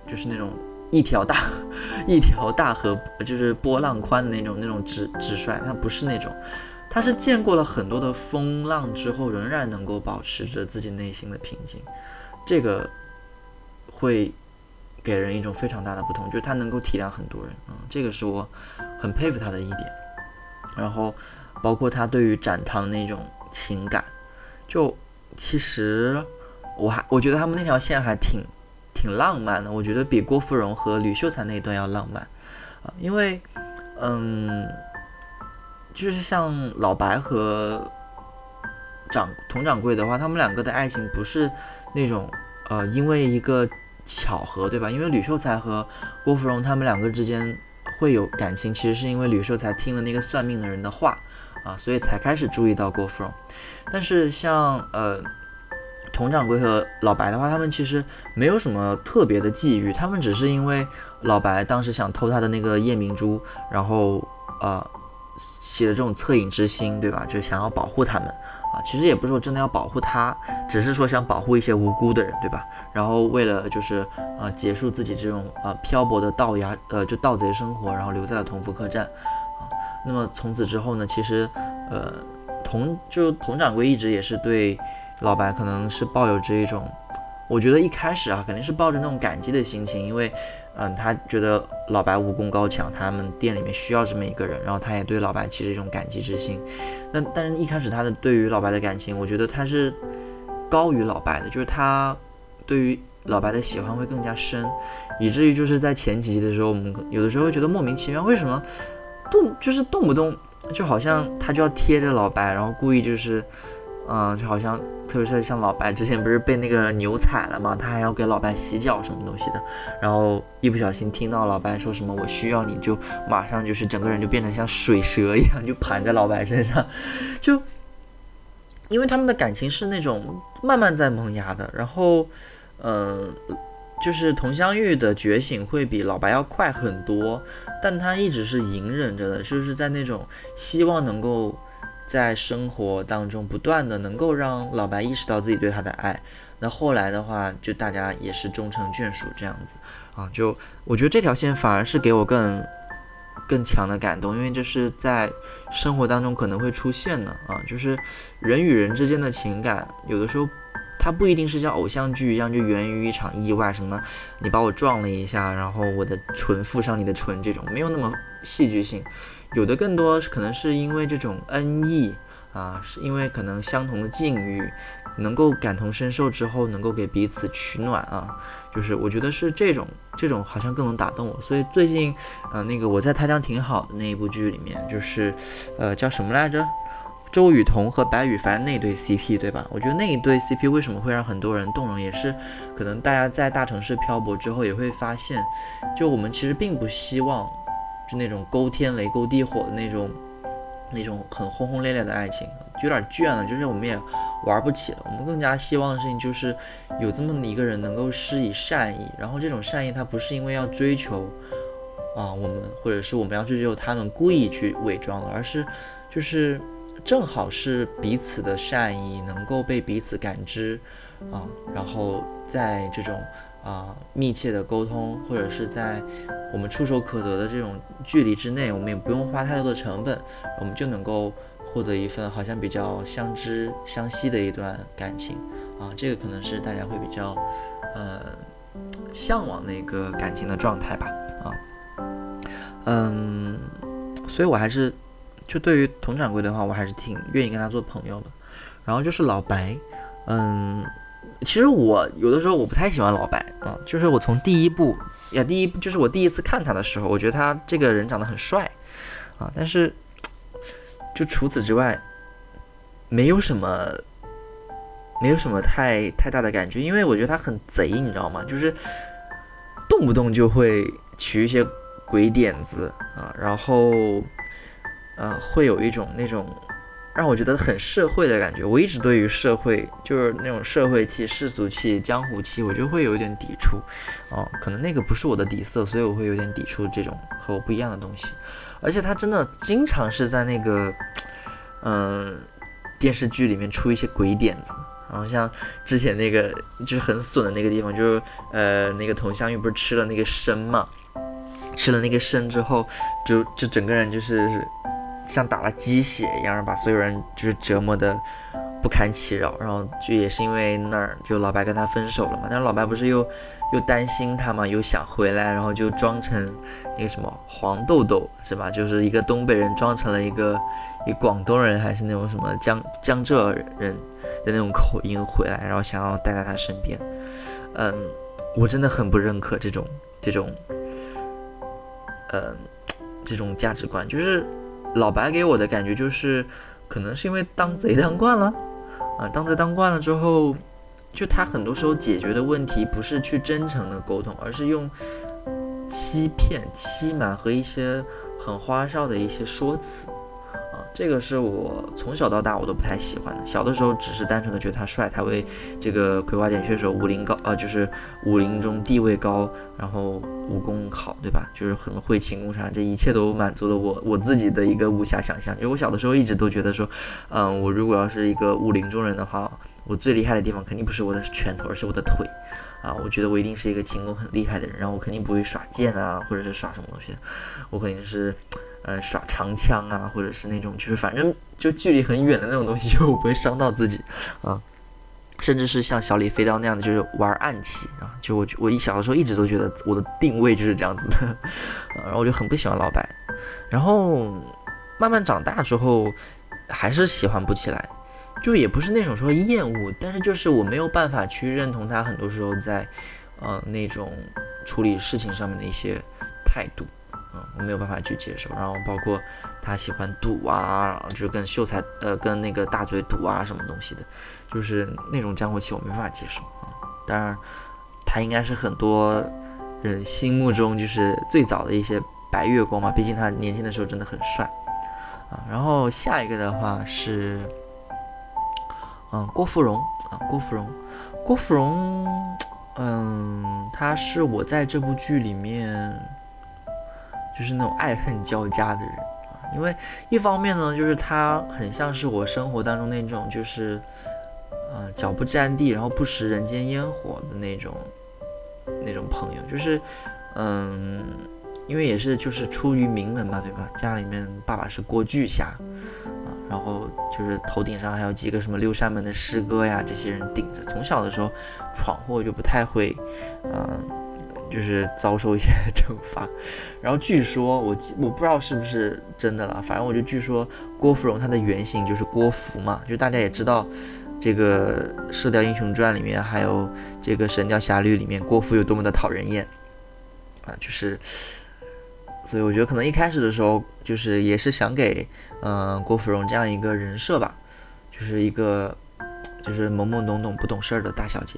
就是那种一条大 一条大河就是波浪宽的那种那种直直率，他不是那种。他是见过了很多的风浪之后，仍然能够保持着自己内心的平静，这个会给人一种非常大的不同，就是他能够体谅很多人，嗯，这个是我很佩服他的一点。然后包括他对于展堂那种情感，就其实我还我觉得他们那条线还挺挺浪漫的，我觉得比郭芙蓉和吕秀才那一段要浪漫啊，因为嗯。就是像老白和掌佟掌柜的话，他们两个的爱情不是那种呃，因为一个巧合，对吧？因为吕秀才和郭芙蓉他们两个之间会有感情，其实是因为吕秀才听了那个算命的人的话啊，所以才开始注意到郭芙蓉。但是像呃佟掌柜和老白的话，他们其实没有什么特别的际遇，他们只是因为老白当时想偷他的那个夜明珠，然后呃起了这种恻隐之心，对吧？就想要保护他们。啊，其实也不是说真的要保护他，只是说想保护一些无辜的人，对吧？然后为了就是啊结束自己这种啊漂泊的盗牙呃就盗贼生活，然后留在了同福客栈啊。那么从此之后呢，其实呃佟就佟掌柜一直也是对老白可能是抱有这一种，我觉得一开始啊肯定是抱着那种感激的心情，因为。嗯，他觉得老白武功高强，他们店里面需要这么一个人，然后他也对老白起着一种感激之心。那但是一开始他的对于老白的感情，我觉得他是高于老白的，就是他对于老白的喜欢会更加深，以至于就是在前几集的时候，我们有的时候会觉得莫名其妙，为什么动就是动不动就好像他就要贴着老白，然后故意就是。嗯，就好像，特别是像老白之前不是被那个牛踩了嘛，他还要给老白洗脚什么东西的，然后一不小心听到老白说什么“我需要你”，就马上就是整个人就变成像水蛇一样，就盘在老白身上，就因为他们的感情是那种慢慢在萌芽的，然后，嗯，就是佟湘玉的觉醒会比老白要快很多，但他一直是隐忍着的，就是在那种希望能够。在生活当中不断的能够让老白意识到自己对他的爱，那后来的话就大家也是终成眷属这样子啊，就我觉得这条线反而是给我更更强的感动，因为这是在生活当中可能会出现的啊，就是人与人之间的情感，有的时候它不一定是像偶像剧一样就源于一场意外，什么你把我撞了一下，然后我的唇附上你的唇这种，没有那么戏剧性。有的更多可能是因为这种恩义啊，是因为可能相同的境遇，能够感同身受之后，能够给彼此取暖啊，就是我觉得是这种这种好像更能打动我。所以最近，呃，那个我在他乡挺好的那一部剧里面，就是，呃，叫什么来着？周雨彤和白羽凡那对 CP 对吧？我觉得那一对 CP 为什么会让很多人动容，也是可能大家在大城市漂泊之后也会发现，就我们其实并不希望。就那种勾天雷勾地火的那种，那种很轰轰烈烈的爱情，有点倦了。就是我们也玩不起了。我们更加希望的事情就是有这么一个人能够施以善意，然后这种善意他不是因为要追求啊我们，或者是我们要追求他们故意去伪装的，而是就是正好是彼此的善意能够被彼此感知啊，然后在这种。啊，密切的沟通，或者是在我们触手可得的这种距离之内，我们也不用花太多的成本，我们就能够获得一份好像比较相知相惜的一段感情啊。这个可能是大家会比较呃向往的一个感情的状态吧啊。嗯，所以我还是就对于佟掌柜的话，我还是挺愿意跟他做朋友的。然后就是老白，嗯。其实我有的时候我不太喜欢老白啊，就是我从第一部呀，第一就是我第一次看他的时候，我觉得他这个人长得很帅啊，但是就除此之外，没有什么，没有什么太太大的感觉，因为我觉得他很贼，你知道吗？就是动不动就会取一些鬼点子啊，然后呃，会有一种那种。让我觉得很社会的感觉。我一直对于社会，就是那种社会气、世俗气、江湖气，我就会有一点抵触。哦，可能那个不是我的底色，所以我会有点抵触这种和我不一样的东西。而且他真的经常是在那个，嗯，电视剧里面出一些鬼点子。然后像之前那个就是很损的那个地方，就是呃，那个佟湘玉不是吃了那个参嘛？吃了那个参之后，就就整个人就是。像打了鸡血一样，把所有人就是折磨的不堪其扰。然后就也是因为那儿，就老白跟他分手了嘛。但是老白不是又又担心他嘛，又想回来，然后就装成那个什么黄豆豆是吧？就是一个东北人装成了一个一广东人，还是那种什么江江浙人的那种口音回来，然后想要待在他身边。嗯，我真的很不认可这种这种，嗯，这种价值观，就是。老白给我的感觉就是，可能是因为当贼当惯了，啊，当贼当惯了之后，就他很多时候解决的问题不是去真诚的沟通，而是用欺骗、欺瞒和一些很花哨的一些说辞。这个是我从小到大我都不太喜欢的。小的时候只是单纯的觉得他帅，他为这个葵花点穴手武林高，呃，就是武林中地位高，然后武功好，对吧？就是很会轻功啥，这一切都满足了我我自己的一个武侠想象。因为我小的时候一直都觉得说，嗯，我如果要是一个武林中人的话，我最厉害的地方肯定不是我的拳头，而是我的腿。啊，我觉得我一定是一个轻功很厉害的人，然后我肯定不会耍剑啊，或者是耍什么东西，我肯定是。呃，耍长枪啊，或者是那种，就是反正就距离很远的那种东西，就不会伤到自己啊。甚至是像小李飞刀那样的，就是玩暗器啊。就我我一小的时候一直都觉得我的定位就是这样子的，然后我就很不喜欢老白。然后慢慢长大之后，还是喜欢不起来，就也不是那种说厌恶，但是就是我没有办法去认同他很多时候在呃那种处理事情上面的一些态度。我没有办法去接受，然后包括他喜欢赌啊，就是跟秀才呃跟那个大嘴赌啊什么东西的，就是那种江湖气我没办法接受啊。当然，他应该是很多人心目中就是最早的一些白月光嘛，毕竟他年轻的时候真的很帅啊。然后下一个的话是，嗯，郭芙蓉啊，郭芙蓉，郭芙蓉，嗯，他是我在这部剧里面。就是那种爱恨交加的人啊，因为一方面呢，就是他很像是我生活当中那种，就是呃脚不沾地，然后不食人间烟火的那种那种朋友，就是嗯，因为也是就是出于名门嘛，对吧？家里面爸爸是郭巨侠啊，然后就是头顶上还有几个什么六扇门的师哥呀，这些人顶着，从小的时候闯祸就不太会，嗯。就是遭受一些 惩罚，然后据说我我不知道是不是真的了，反正我就据说郭芙蓉她的原型就是郭芙嘛，就大家也知道，这个《射雕英雄传》里面还有这个《神雕侠侣》里面郭芙有多么的讨人厌啊，就是，所以我觉得可能一开始的时候就是也是想给嗯郭芙蓉这样一个人设吧，就是一个就是懵懵懂懂不懂事儿的大小姐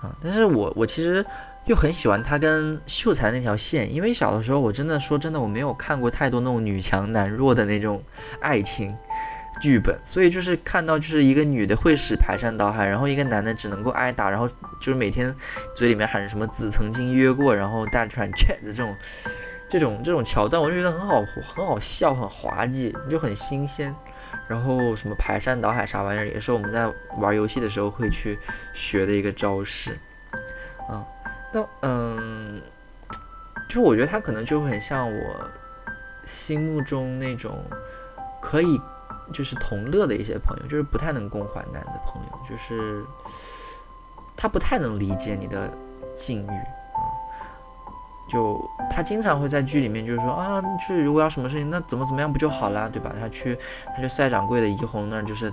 啊，但是我我其实。又很喜欢他跟秀才那条线，因为小的时候我真的说真的我没有看过太多那种女强男弱的那种爱情剧本，所以就是看到就是一个女的会使排山倒海，然后一个男的只能够挨打，然后就是每天嘴里面喊着什么“子曾经约过”，然后大船 chat 的这种这种这种桥段，我就觉得很好很好笑，很滑稽，就很新鲜。然后什么排山倒海啥玩意儿，也是我们在玩游戏的时候会去学的一个招式，嗯。那嗯，就我觉得他可能就很像我心目中那种可以就是同乐的一些朋友，就是不太能共患难的朋友，就是他不太能理解你的境遇啊。就他经常会在剧里面就是说啊，就是如果要什么事情，那怎么怎么样不就好啦，对吧？他去他去赛掌柜的怡红那儿就是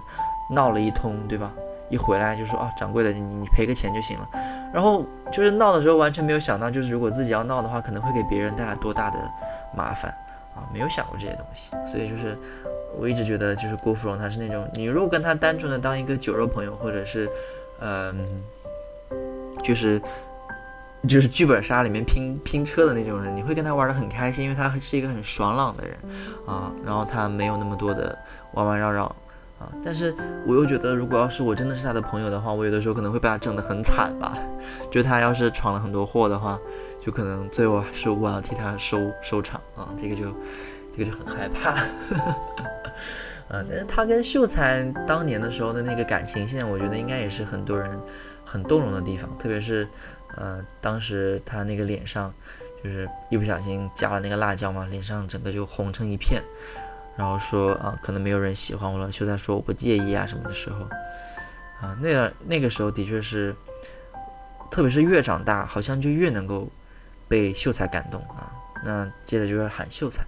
闹了一通，对吧？一回来就说啊，掌柜的，你你赔个钱就行了。然后就是闹的时候，完全没有想到，就是如果自己要闹的话，可能会给别人带来多大的麻烦啊！没有想过这些东西，所以就是我一直觉得，就是郭芙蓉她是那种，你如果跟她单纯的当一个酒肉朋友，或者是，嗯，就是就是剧本杀里面拼拼车的那种人，你会跟她玩的很开心，因为她是一个很爽朗的人啊，然后她没有那么多的弯弯绕绕。啊但是我又觉得，如果要是我真的是他的朋友的话，我有的时候可能会被他整得很惨吧。就他要是闯了很多祸的话，就可能最后是我要替他收收场啊。这个就这个就很害怕。嗯，但是他跟秀才当年的时候的那个感情线，我觉得应该也是很多人很动容的地方。特别是，呃，当时他那个脸上就是一不小心加了那个辣椒嘛，脸上整个就红成一片。然后说啊，可能没有人喜欢我了。秀才说我不介意啊什么的时候，啊，那个那个时候的确是，特别是越长大，好像就越能够被秀才感动啊。那接着就是喊秀才，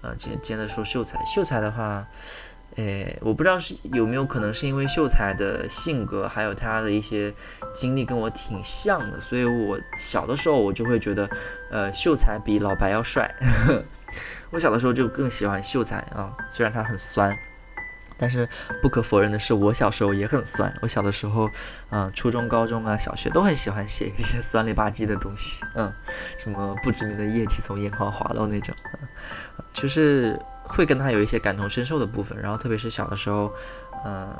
啊，接接着说秀才。秀才的话，诶，我不知道是有没有可能是因为秀才的性格还有他的一些经历跟我挺像的，所以我小的时候我就会觉得，呃，秀才比老白要帅。我小的时候就更喜欢秀才啊，虽然他很酸，但是不可否认的是，我小时候也很酸。我小的时候，嗯，初中、高中啊，小学都很喜欢写一些酸里吧唧的东西，嗯，什么不知名的液体从眼眶滑落那种，嗯，就是会跟他有一些感同身受的部分。然后特别是小的时候，嗯，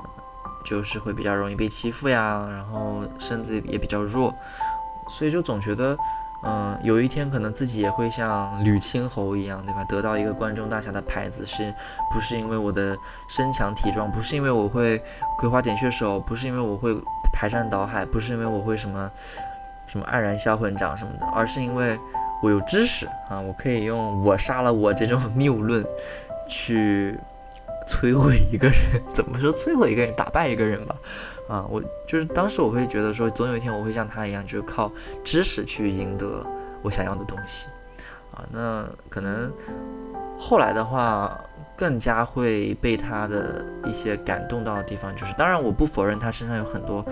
就是会比较容易被欺负呀，然后身子也比较弱，所以就总觉得。嗯，有一天可能自己也会像吕青侯一样，对吧？得到一个关中大侠的牌子，是不是因为我的身强体壮？不是因为我会葵花点穴手？不是因为我会排山倒海？不是因为我会什么什么黯然销魂掌什么的？而是因为我有知识啊！我可以用我杀了我这种谬论去。摧毁一个人，怎么说摧毁一个人，打败一个人吧？啊，我就是当时我会觉得说，总有一天我会像他一样，就是靠知识去赢得我想要的东西。啊，那可能后来的话，更加会被他的一些感动到的地方，就是当然我不否认他身上有很多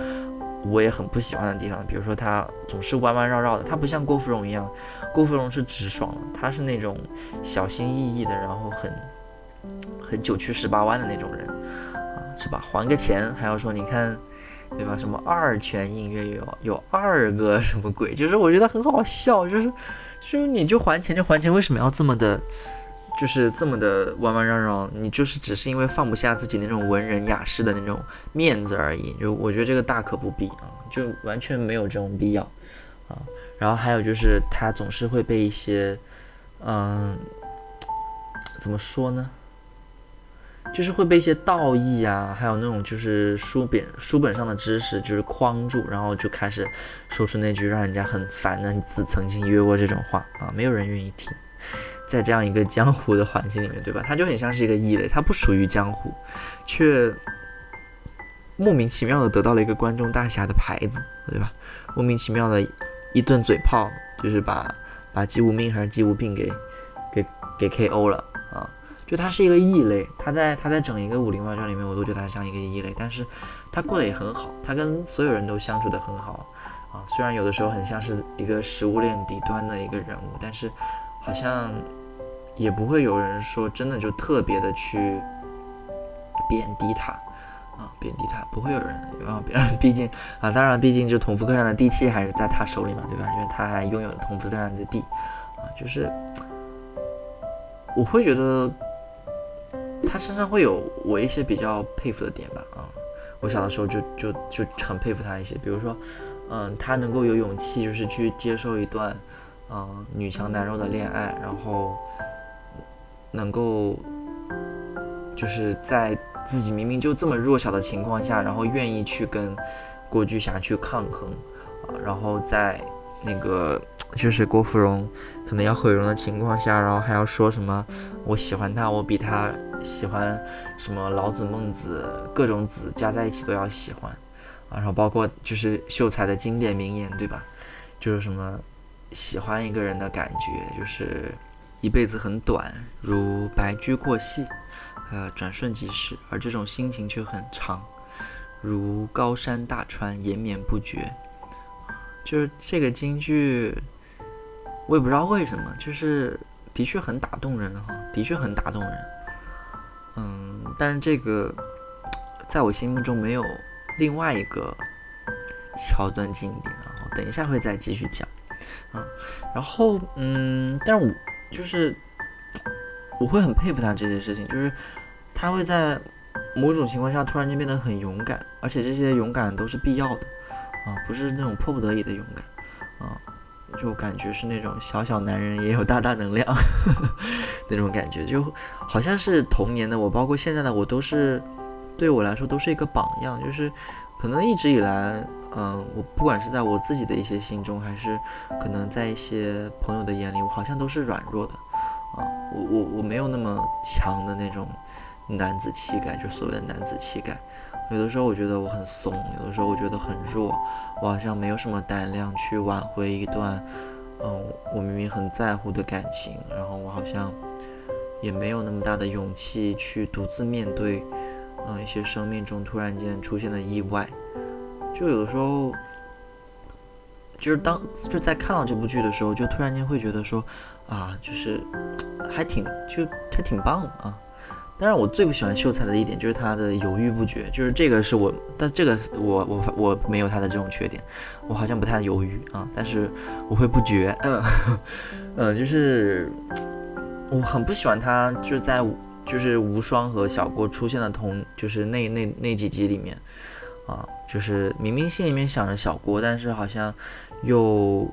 我也很不喜欢的地方，比如说他总是弯弯绕绕的，他不像郭芙蓉一样，郭芙蓉是直爽的，他是那种小心翼翼的，然后很。很九曲十八弯的那种人啊，是吧？还个钱还要说你看，对吧？什么二泉映月有有二个什么鬼？就是我觉得很好笑，就是就是你就还钱就还钱，为什么要这么的，就是这么的弯弯绕绕？你就是只是因为放不下自己那种文人雅士的那种面子而已。就我觉得这个大可不必啊，就完全没有这种必要啊。然后还有就是他总是会被一些，嗯，怎么说呢？就是会被一些道义啊，还有那种就是书本书本上的知识就是框住，然后就开始说出那句让人家很烦的“你曾经约过”这种话啊，没有人愿意听。在这样一个江湖的环境里面，对吧？他就很像是一个异类，他不属于江湖，却莫名其妙的得到了一个关中大侠的牌子，对吧？莫名其妙的一顿嘴炮，就是把把姬无命还是姬无病给给给 KO 了。就他是一个异类，他在他在整一个《武林外传》里面，我都觉得他像一个异类，但是他过得也很好，他跟所有人都相处得很好啊。虽然有的时候很像是一个食物链底端的一个人物，但是好像也不会有人说真的就特别的去贬低他啊，贬低他不会有人啊，毕竟啊，当然毕竟就同福客栈的地契还是在他手里嘛，对吧？因为他还拥有同福客栈的地啊，就是我会觉得。他身上会有我一些比较佩服的点吧，啊，我小的时候就就就很佩服他一些，比如说，嗯，他能够有勇气，就是去接受一段，嗯，女强男弱的恋爱，然后能够就是在自己明明就这么弱小的情况下，然后愿意去跟郭巨侠去抗衡，啊，然后在那个就是郭芙蓉可能要毁容的情况下，然后还要说什么我喜欢他，我比他。喜欢什么老子、孟子，各种子加在一起都要喜欢啊，然后包括就是秀才的经典名言，对吧？就是什么喜欢一个人的感觉，就是一辈子很短，如白驹过隙，呃，转瞬即逝；而这种心情却很长，如高山大川，延绵不绝。就是这个京剧，我也不知道为什么，就是的确很打动人哈，的确很打动人。嗯，但是这个在我心目中没有另外一个桥段经典啊，等一下会再继续讲啊。然后嗯，但我就是我会很佩服他这件事情，就是他会在某种情况下突然间变得很勇敢，而且这些勇敢都是必要的啊，不是那种迫不得已的勇敢啊。就感觉是那种小小男人也有大大能量 那种感觉，就好像是童年的我，包括现在的我，都是对我来说都是一个榜样。就是可能一直以来，嗯，我不管是在我自己的一些心中，还是可能在一些朋友的眼里，我好像都是软弱的啊。我我我没有那么强的那种男子气概，就所谓的男子气概。有的时候我觉得我很怂，有的时候我觉得很弱，我好像没有什么胆量去挽回一段，嗯，我明明很在乎的感情，然后我好像也没有那么大的勇气去独自面对，嗯，一些生命中突然间出现的意外。就有的时候，就是当就在看到这部剧的时候，就突然间会觉得说，啊，就是还挺就还挺棒啊。当然，我最不喜欢秀才的一点就是他的犹豫不决，就是这个是我，但这个我我我没有他的这种缺点，我好像不太犹豫啊，但是我会不决，嗯，呃，就是我很不喜欢他，就是在就是无双和小郭出现的同，就是那那那几集里面，啊，就是明明心里面想着小郭，但是好像又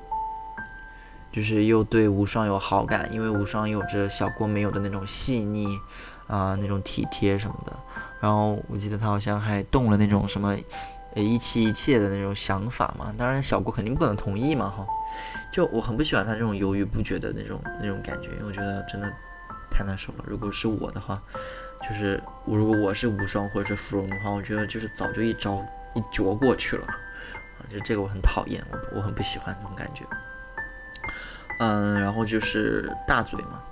就是又对无双有好感，因为无双有着小郭没有的那种细腻。啊，那种体贴什么的，然后我记得他好像还动了那种什么，呃，一妻一妾的那种想法嘛。当然，小郭肯定不可能同意嘛，哈。就我很不喜欢他这种犹豫不决的那种那种感觉，因为我觉得真的太难受了。如果是我的话，就是我如果我是无双或者是芙蓉的话，我觉得就是早就一招一啄过去了，啊，就这个我很讨厌，我我很不喜欢那种感觉。嗯，然后就是大嘴嘛。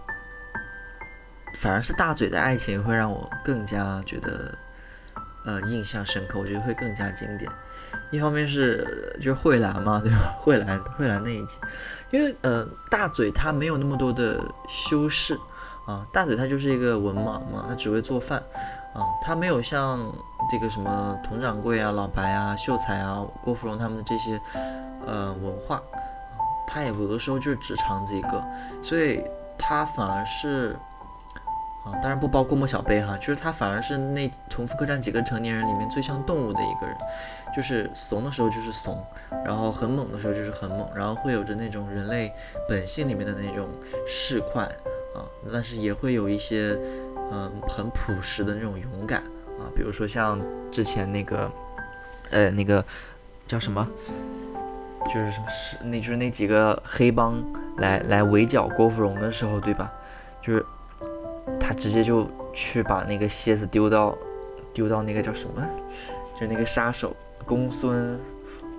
反而是大嘴的爱情会让我更加觉得，呃，印象深刻。我觉得会更加经典。一方面是就是慧兰嘛，对吧？慧兰，慧兰那一集，因为呃，大嘴他没有那么多的修饰啊，大嘴他就是一个文盲嘛，他只会做饭啊，他没有像这个什么佟掌柜啊、老白啊、秀才啊、郭芙蓉他们的这些呃文化，他也有的时候就是只肠子一个，所以他反而是。啊，当然不包括莫小贝哈，就是他反而是那重复客栈几个成年人里面最像动物的一个人，就是怂的时候就是怂，然后很猛的时候就是很猛，然后会有着那种人类本性里面的那种市侩啊，但是也会有一些嗯很朴实的那种勇敢啊，比如说像之前那个呃那个叫什么，就是什么是那就是那几个黑帮来来围剿郭芙蓉的时候，对吧？就是。他直接就去把那个蝎子丢到，丢到那个叫什么，就那个杀手公孙，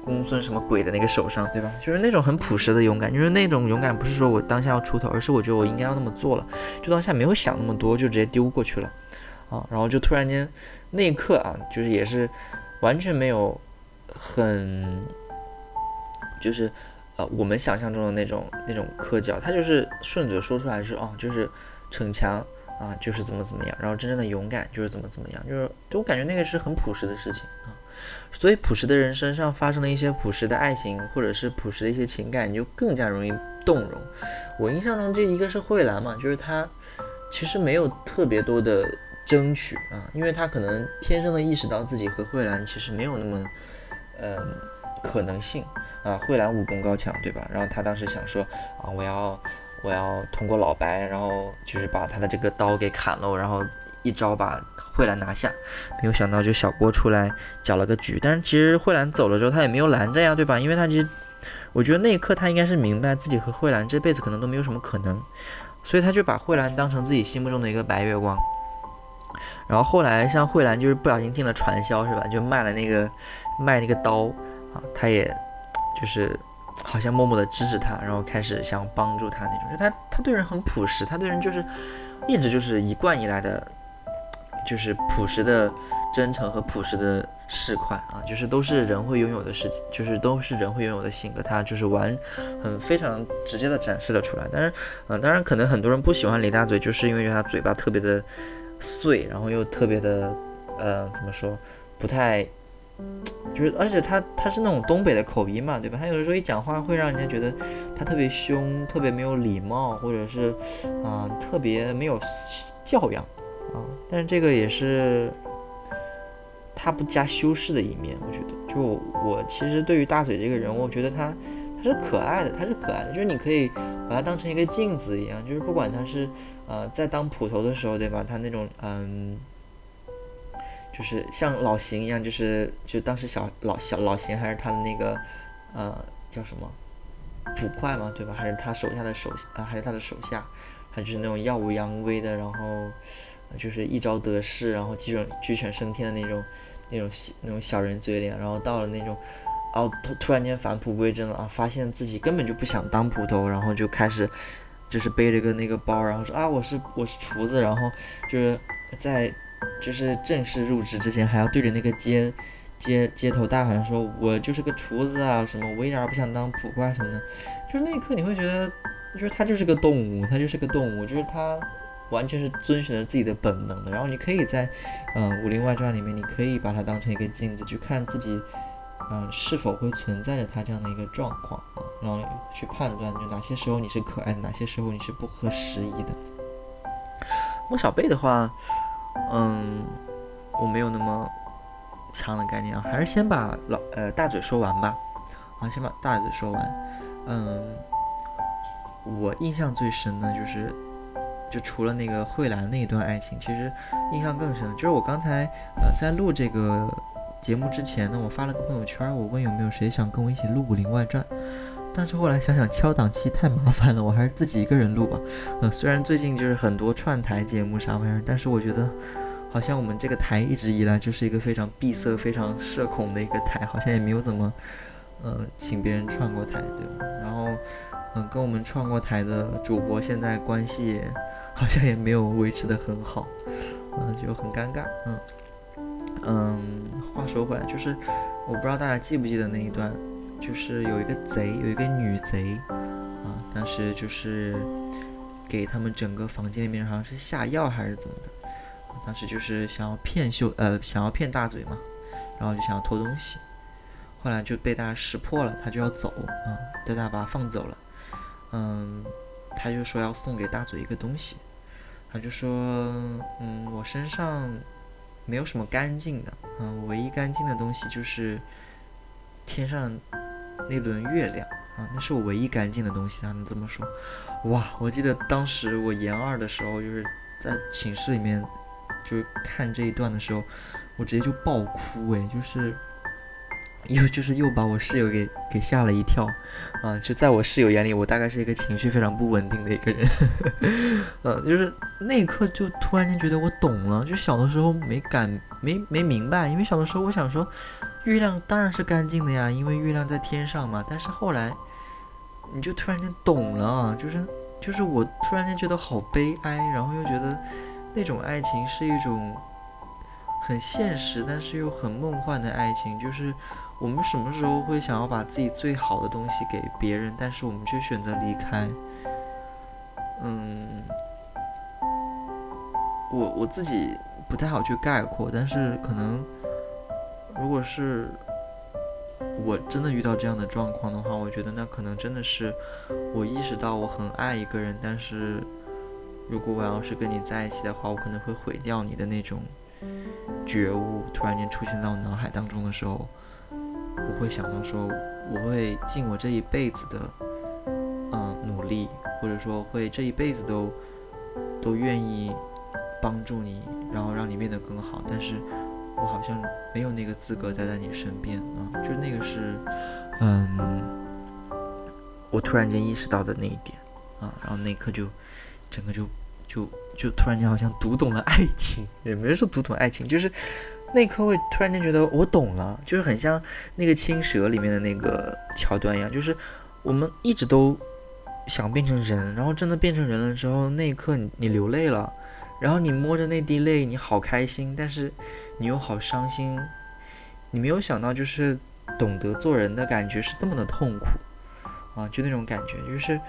公孙什么鬼的那个手上，对吧？就是那种很朴实的勇敢，就是那种勇敢，不是说我当下要出头，而是我觉得我应该要那么做了，就当下没有想那么多，就直接丢过去了，啊，然后就突然间那一刻啊，就是也是完全没有很，就是呃我们想象中的那种那种磕脚，他就是顺着说出来是哦，就是逞强。啊，就是怎么怎么样，然后真正的勇敢就是怎么怎么样，就是就我感觉那个是很朴实的事情啊，所以朴实的人身上发生了一些朴实的爱情，或者是朴实的一些情感，你就更加容易动容。我印象中这一个是慧兰嘛，就是她其实没有特别多的争取啊，因为她可能天生的意识到自己和慧兰其实没有那么嗯可能性啊，慧兰武功高强对吧？然后她当时想说啊，我要。我要通过老白，然后就是把他的这个刀给砍了，然后一招把慧兰拿下。没有想到就小郭出来搅了个局，但是其实慧兰走了之后，他也没有拦着呀，对吧？因为他其实，我觉得那一刻他应该是明白自己和慧兰这辈子可能都没有什么可能，所以他就把慧兰当成自己心目中的一个白月光。然后后来像慧兰就是不小心进了传销，是吧？就卖了那个卖那个刀啊，他也就是。好像默默的支持他，然后开始想帮助他那种，就他他对人很朴实，他对人就是一直就是一贯以来的，就是朴实的真诚和朴实的市侩啊，就是都是人会拥有的事情，就是都是人会拥有的性格，他就是玩很非常直接的展示了出来。但是，嗯，当然可能很多人不喜欢李大嘴，就是因为他嘴巴特别的碎，然后又特别的，呃，怎么说，不太。就是，而且他他是那种东北的口音嘛，对吧？他有的时候一讲话会让人家觉得他特别凶，特别没有礼貌，或者是嗯特别没有教养啊。但是这个也是他不加修饰的一面，我觉得。就我其实对于大嘴这个人，我觉得他他是可爱的，他是可爱的，就是你可以把他当成一个镜子一样，就是不管他是呃在当捕头的时候，对吧？他那种嗯。就是像老邢一样，就是就当时小老小老邢还是他的那个，呃，叫什么，捕快嘛，对吧？还是他手下的手啊，还是他的手下，还就是那种耀武扬威的，然后就是一招得势，然后鸡犬鸡犬升天的那种那种那种小人嘴脸，然后到了那种，哦突突然间返璞归真了啊，发现自己根本就不想当捕头，然后就开始就是背着个那个包，然后说啊我是我是厨子，然后就是在。就是正式入职之前，还要对着那个街街街头大喊说：“我就是个厨子啊，什么我一点儿不想当捕快什么的。”就是那一刻你会觉得，就是他就是个动物，他就是个动物，就是他完全是遵循着自己的本能的。然后你可以在嗯《武林外传》里面，你可以把它当成一个镜子去看自己，嗯是否会存在着他这样的一个状况啊，然后去判断就哪些时候你是可爱的，哪些时候你是不合时宜的。莫小贝的话，嗯，我没有那么强的概念啊，还是先把老呃大嘴说完吧。啊，先把大嘴说完。嗯，我印象最深的就是，就除了那个慧兰那一段爱情，其实印象更深的就是我刚才呃在录这个节目之前呢，我发了个朋友圈，我问有没有谁想跟我一起录《武林外传》。但是后来想想敲档期太麻烦了，我还是自己一个人录吧。嗯，虽然最近就是很多串台节目啥玩意儿，但是我觉得好像我们这个台一直以来就是一个非常闭塞、非常社恐的一个台，好像也没有怎么呃请别人串过台，对吧？然后嗯跟我们串过台的主播现在关系好像也没有维持的很好，嗯就很尴尬。嗯嗯，话说回来，就是我不知道大家记不记得那一段。就是有一个贼，有一个女贼，啊，当时就是给他们整个房间里面好像是下药还是怎么的，当时就是想要骗秀，呃，想要骗大嘴嘛，然后就想要偷东西，后来就被大家识破了，他就要走，啊，被大家把他放走了，嗯，他就说要送给大嘴一个东西，他就说，嗯，我身上没有什么干净的，嗯，唯一干净的东西就是天上。那轮月亮啊，那是我唯一干净的东西，他能这么说？哇！我记得当时我研二的时候，就是在寝室里面，就看这一段的时候，我直接就爆哭哎，就是又就是又把我室友给给吓了一跳啊！就在我室友眼里，我大概是一个情绪非常不稳定的一个人，嗯，就是那一刻就突然间觉得我懂了，就小的时候没敢没没明白，因为小的时候我想说。月亮当然是干净的呀，因为月亮在天上嘛。但是后来，你就突然间懂了，就是就是我突然间觉得好悲哀，然后又觉得那种爱情是一种很现实，但是又很梦幻的爱情。就是我们什么时候会想要把自己最好的东西给别人，但是我们却选择离开？嗯，我我自己不太好去概括，但是可能。如果是我真的遇到这样的状况的话，我觉得那可能真的是我意识到我很爱一个人，但是如果我要是跟你在一起的话，我可能会毁掉你的那种觉悟，突然间出现在我脑海当中的时候，我会想到说，我会尽我这一辈子的嗯努力，或者说会这一辈子都都愿意帮助你，然后让你变得更好，但是。我好像没有那个资格待在你身边啊，就那个是，嗯，我突然间意识到的那一点啊，然后那一刻就，整个就就就突然间好像读懂了爱情，也没说读懂爱情，就是那一刻会突然间觉得我懂了，就是很像那个青蛇里面的那个桥段一样，就是我们一直都想变成人，然后真的变成人了之后，那一刻你你流泪了，然后你摸着那滴泪，你好开心，但是。你又好伤心，你没有想到，就是懂得做人的感觉是这么的痛苦啊！就那种感觉，就是，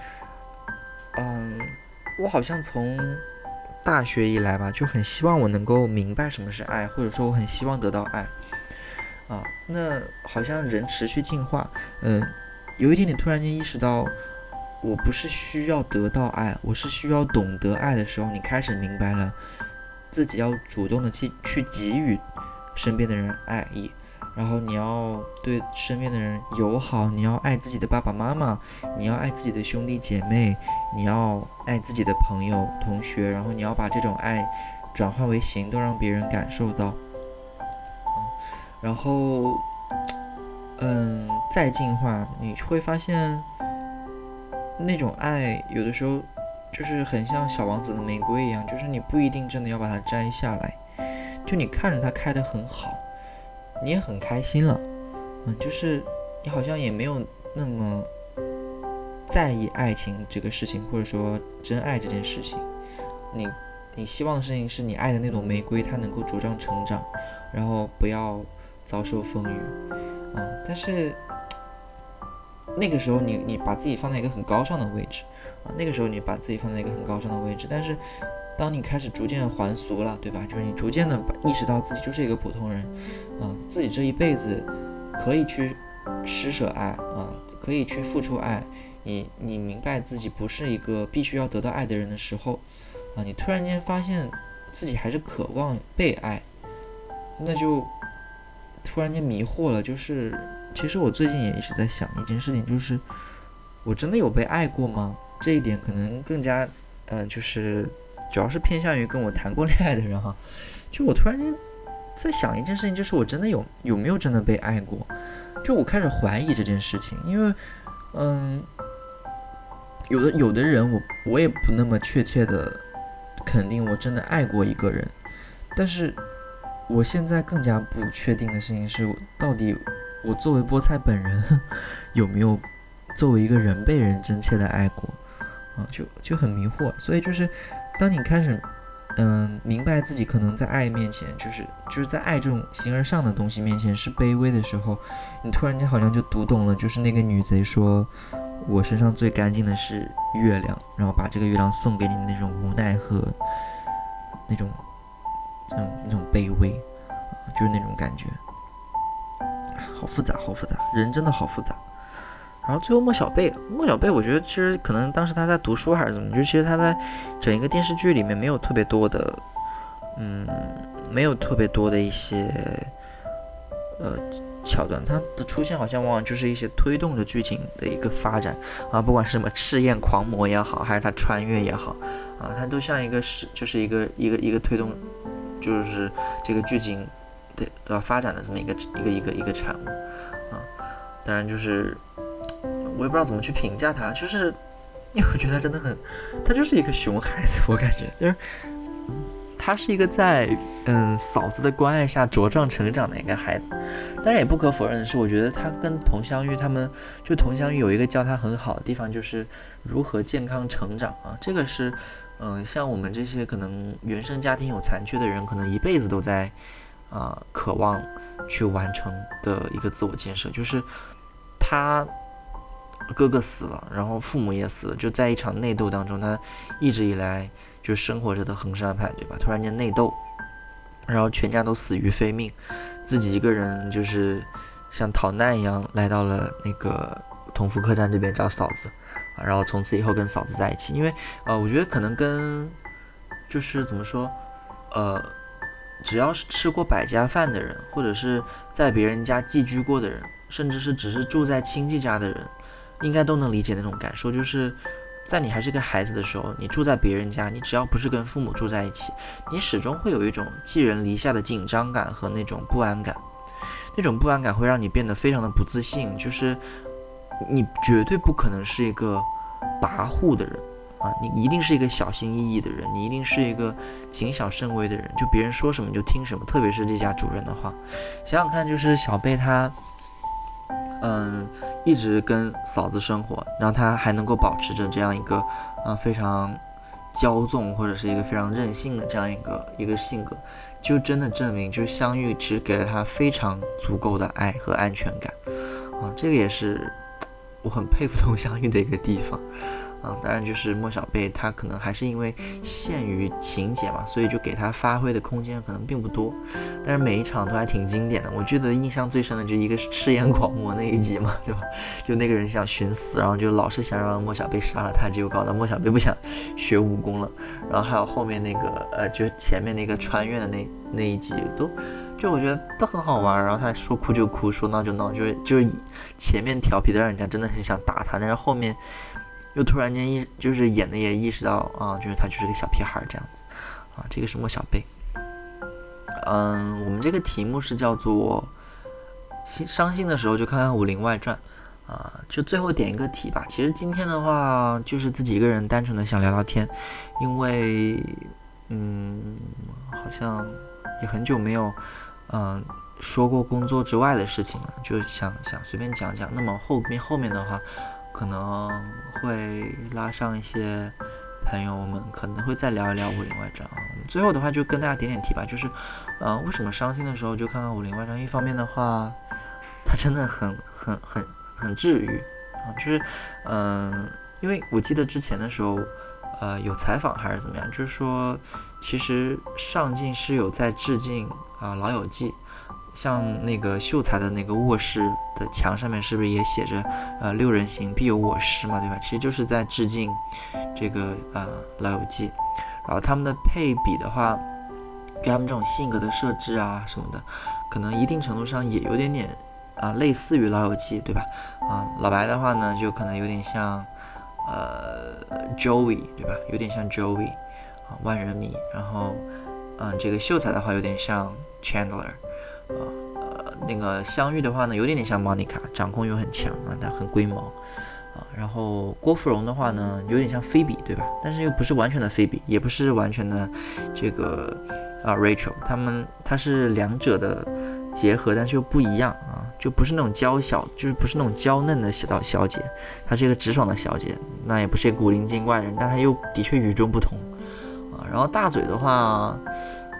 嗯，我好像从大学以来吧，就很希望我能够明白什么是爱，或者说我很希望得到爱啊。那好像人持续进化，嗯，有一天你突然间意识到，我不是需要得到爱，我是需要懂得爱的时候，你开始明白了。自己要主动的去去给予身边的人爱意，然后你要对身边的人友好，你要爱自己的爸爸妈妈，你要爱自己的兄弟姐妹，你要爱自己的朋友同学，然后你要把这种爱转化为行动，让别人感受到。然后，嗯，再进化，你会发现那种爱有的时候。就是很像小王子的玫瑰一样，就是你不一定真的要把它摘下来，就你看着它开得很好，你也很开心了，嗯，就是你好像也没有那么在意爱情这个事情，或者说真爱这件事情，你你希望的事情是你爱的那朵玫瑰它能够茁壮成长，然后不要遭受风雨，嗯，但是那个时候你你把自己放在一个很高尚的位置那个时候你把自己放在一个很高尚的位置，但是当你开始逐渐还俗了，对吧？就是你逐渐的意识到自己就是一个普通人，啊，自己这一辈子可以去施舍爱啊，可以去付出爱，你你明白自己不是一个必须要得到爱的人的时候，啊，你突然间发现自己还是渴望被爱，那就突然间迷惑了，就是。其实我最近也一直在想一件事情，就是我真的有被爱过吗？这一点可能更加，嗯，就是主要是偏向于跟我谈过 恋爱的人哈。就我突然间在想一件事情，就是我真的有有没有真的被爱过？就我开始怀疑这件事情，因为，嗯，有的有的人我我也不那么确切的肯定我真的爱过一个人，但是我现在更加不确定的事情是，到底。我作为菠菜本人，有没有作为一个人被人真切的爱过啊？就就很迷惑。所以就是，当你开始，嗯，明白自己可能在爱面前，就是就是在爱这种形而上的东西面前是卑微的时候，你突然间好像就读懂了，就是那个女贼说：“我身上最干净的是月亮，然后把这个月亮送给你的那种无奈和那种那种那种卑微，就是那种感觉。”好复杂，好复杂，人真的好复杂。然后最后莫小贝，莫小贝，我觉得其实可能当时他在读书还是怎么，就其实他在整一个电视剧里面没有特别多的，嗯，没有特别多的一些呃桥段，他的出现好像往往就是一些推动着剧情的一个发展啊，不管是什么赤焰狂魔也好，还是他穿越也好啊，他都像一个是就是一个一个一个推动，就是这个剧情。对，都要发展的这么一个一个一个一个产物啊，当然就是我也不知道怎么去评价他，就是因为我觉得他真的很，他就是一个熊孩子，我感觉就是他是一个在嗯嫂子的关爱下茁壮成长的一个孩子，但是也不可否认的是，我觉得他跟佟湘玉他们就佟湘玉有一个教他很好的地方，就是如何健康成长啊，这个是嗯像我们这些可能原生家庭有残缺的人，可能一辈子都在。啊，渴望去完成的一个自我建设，就是他哥哥死了，然后父母也死了，就在一场内斗当中，他一直以来就生活着的衡山派，对吧？突然间内斗，然后全家都死于非命，自己一个人就是像逃难一样来到了那个同福客栈这边找嫂子，然后从此以后跟嫂子在一起，因为呃，我觉得可能跟就是怎么说，呃。只要是吃过百家饭的人，或者是在别人家寄居过的人，甚至是只是住在亲戚家的人，应该都能理解那种感受。就是在你还是个孩子的时候，你住在别人家，你只要不是跟父母住在一起，你始终会有一种寄人篱下的紧张感和那种不安感。那种不安感会让你变得非常的不自信，就是你绝对不可能是一个跋扈的人。啊，你一定是一个小心翼翼的人，你一定是一个谨小慎微的人，就别人说什么就听什么，特别是这家主人的话。想想看，就是小贝他，嗯，一直跟嫂子生活，然后他还能够保持着这样一个，啊，非常骄纵或者是一个非常任性的这样一个一个性格，就真的证明，就是相遇其实给了他非常足够的爱和安全感。啊，这个也是我很佩服佟湘玉的一个地方。当然就是莫小贝，他可能还是因为限于情节嘛，所以就给他发挥的空间可能并不多。但是每一场都还挺经典的，我记得印象最深的就一个是赤焰狂魔那一集嘛，对吧？就那个人想寻死，然后就老是想让莫小贝杀了他，结果搞得莫小贝不想学武功了。然后还有后面那个，呃，就前面那个穿越的那那一集，都就我觉得都很好玩。然后他说哭就哭，说闹就闹，就是就是前面调皮的让人家真的很想打他，但是后面。又突然间意，就是演的也意识到啊，就是他就是个小屁孩这样子，啊，这个是莫小贝。嗯，我们这个题目是叫做心伤心的时候就看看《武林外传》，啊，就最后点一个题吧。其实今天的话就是自己一个人单纯的想聊聊天，因为嗯，好像也很久没有嗯说过工作之外的事情了，就想想随便讲讲。那么后面后面的话。可能会拉上一些朋友，我们可能会再聊一聊《武林外传》啊。最后的话就跟大家点点题吧，就是，呃，为什么伤心的时候就看看《武林外传》？一方面的话，它真的很很很很治愈啊，啊，就是嗯，因为我记得之前的时候，呃，有采访还是怎么样，就是说其实上镜是有在致敬啊《老友记》。像那个秀才的那个卧室的墙上面，是不是也写着“呃，六人行必有我师”嘛，对吧？其实就是在致敬这个呃《老友记》。然后他们的配比的话，给他们这种性格的设置啊什么的，可能一定程度上也有点点啊类似于《老友记》，对吧？啊，老白的话呢，就可能有点像呃 Joey，对吧？有点像 Joey 啊，万人迷。然后嗯，这个秀才的话有点像 Chandler。啊呃，那个香玉的话呢，有点点像莫妮卡，掌控欲很强啊，但很龟毛啊。然后郭芙蓉的话呢，有点像菲比，对吧？但是又不是完全的菲比，也不是完全的这个啊 Rachel，他们他是两者的结合，但是又不一样啊，就不是那种娇小，就是不是那种娇嫩的小小姐，她是一个直爽的小姐，那也不是一个古灵精怪的人，但她又的确与众不同啊。然后大嘴的话。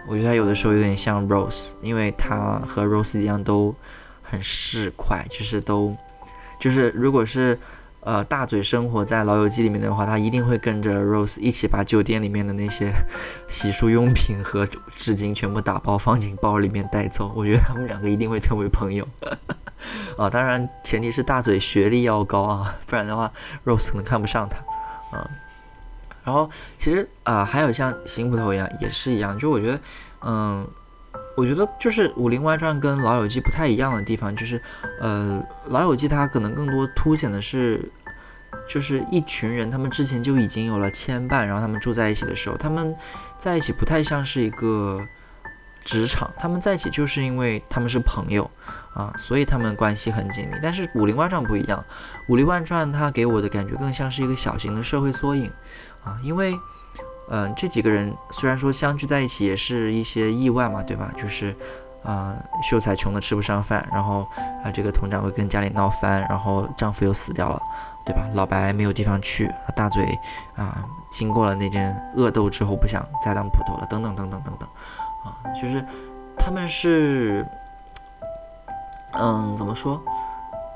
我觉得他有的时候有点像 Rose，因为他和 Rose 一样都很市侩，就是都就是如果是呃大嘴生活在老友记里面的话，他一定会跟着 Rose 一起把酒店里面的那些 洗漱用品和纸巾全部打包放进包里面带走。我觉得他们两个一定会成为朋友 啊，当然前提是大嘴学历要高啊，不然的话 Rose 可能看不上他啊。然后其实啊，还有像邢捕头一样，也是一样。就我觉得，嗯，我觉得就是《武林外传》跟《老友记》不太一样的地方，就是，呃，《老友记》它可能更多凸显的是，就是一群人他们之前就已经有了牵绊，然后他们住在一起的时候，他们在一起不太像是一个职场，他们在一起就是因为他们是朋友啊，所以他们关系很紧密。但是《武林外传》不一样，《武林外传》它给我的感觉更像是一个小型的社会缩影。啊，因为，嗯，这几个人虽然说相聚在一起也是一些意外嘛，对吧？就是，啊，秀才穷的吃不上饭，然后啊，这个佟掌柜跟家里闹翻，然后丈夫又死掉了，对吧？老白没有地方去，大嘴啊，经过了那件恶斗之后不想再当捕头了，等等等等等等，啊，就是他们是，嗯，怎么说？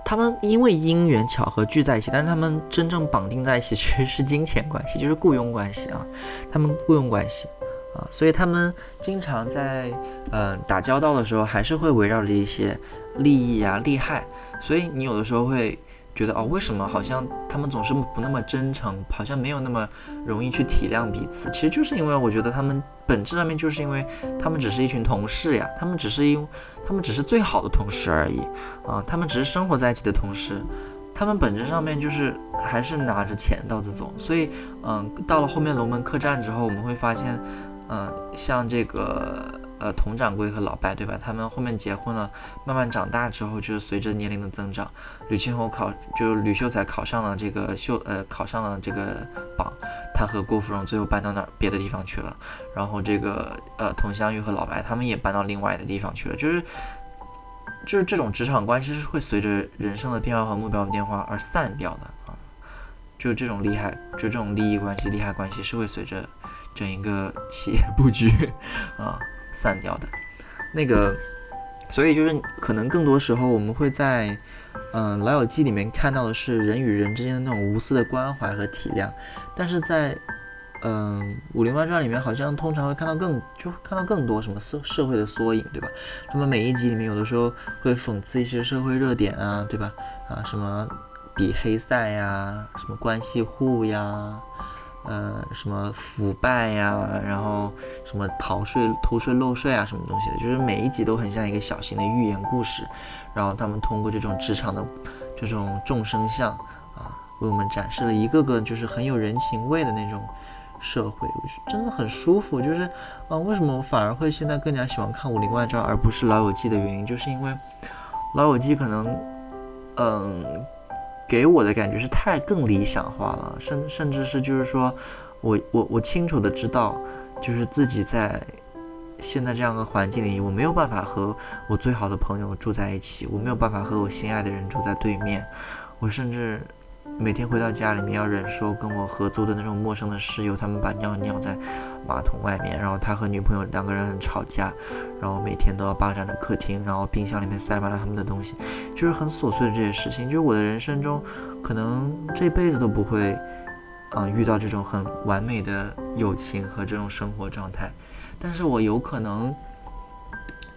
他们因为因缘巧合聚在一起，但是他们真正绑定在一起 其实是金钱关系，就是雇佣关系啊。他们雇佣关系啊，所以他们经常在嗯打交道的时候，还是会围绕着一些利益啊、利害。所以你有的时候会觉得哦，为什么好像他们总是不那么真诚，好像没有那么容易去体谅彼此？其实就是因为我觉得他们本质上面就是因为他们只是一群同事呀，他们只是因。他们只是最好的同事而已，啊，他们只是生活在一起的同事，他们本质上面就是还是拿着钱到处走，所以，嗯，到了后面龙门客栈之后，我们会发现，嗯，像这个。呃，佟掌柜和老白，对吧？他们后面结婚了，慢慢长大之后，就是随着年龄的增长，吕青侯考，就是吕秀才考上了这个秀，呃，考上了这个榜，他和郭芙蓉最后搬到哪儿别的地方去了。然后这个呃，佟湘玉和老白他们也搬到另外的地方去了。就是，就是这种职场关系是会随着人生的变化和目标的变化而散掉的啊。就是这种利害，就这种利益关系、利害关系是会随着整一个企业布局 啊。散掉的，那个，所以就是可能更多时候我们会在，嗯，《老友记》里面看到的是人与人之间的那种无私的关怀和体谅，但是在，嗯，《武林外传》里面好像通常会看到更，就看到更多什么社社会的缩影，对吧？他们每一集里面有的时候会讽刺一些社会热点啊，对吧？啊，什么比黑赛呀，什么关系户呀。呃，什么腐败呀，然后什么逃税、偷税漏税啊，什么东西的，就是每一集都很像一个小型的寓言故事。然后他们通过这种职场的这种众生相啊，为我们展示了一个个就是很有人情味的那种社会，我真的很舒服。就是啊，为什么我反而会现在更加喜欢看《武林外传》而不是《老友记》的原因，就是因为《老友记》可能，嗯。给我的感觉是太更理想化了，甚甚至是就是说，我我我清楚的知道，就是自己在现在这样的环境里，我没有办法和我最好的朋友住在一起，我没有办法和我心爱的人住在对面，我甚至每天回到家里面要忍受跟我合租的那种陌生的室友，他们把尿尿在马桶外面，然后他和女朋友两个人很吵架，然后每天都要霸占着客厅，然后冰箱里面塞满了他们的东西，就是很琐碎的这些事情。就是我的人生中，可能这辈子都不会，嗯，遇到这种很完美的友情和这种生活状态，但是我有可能，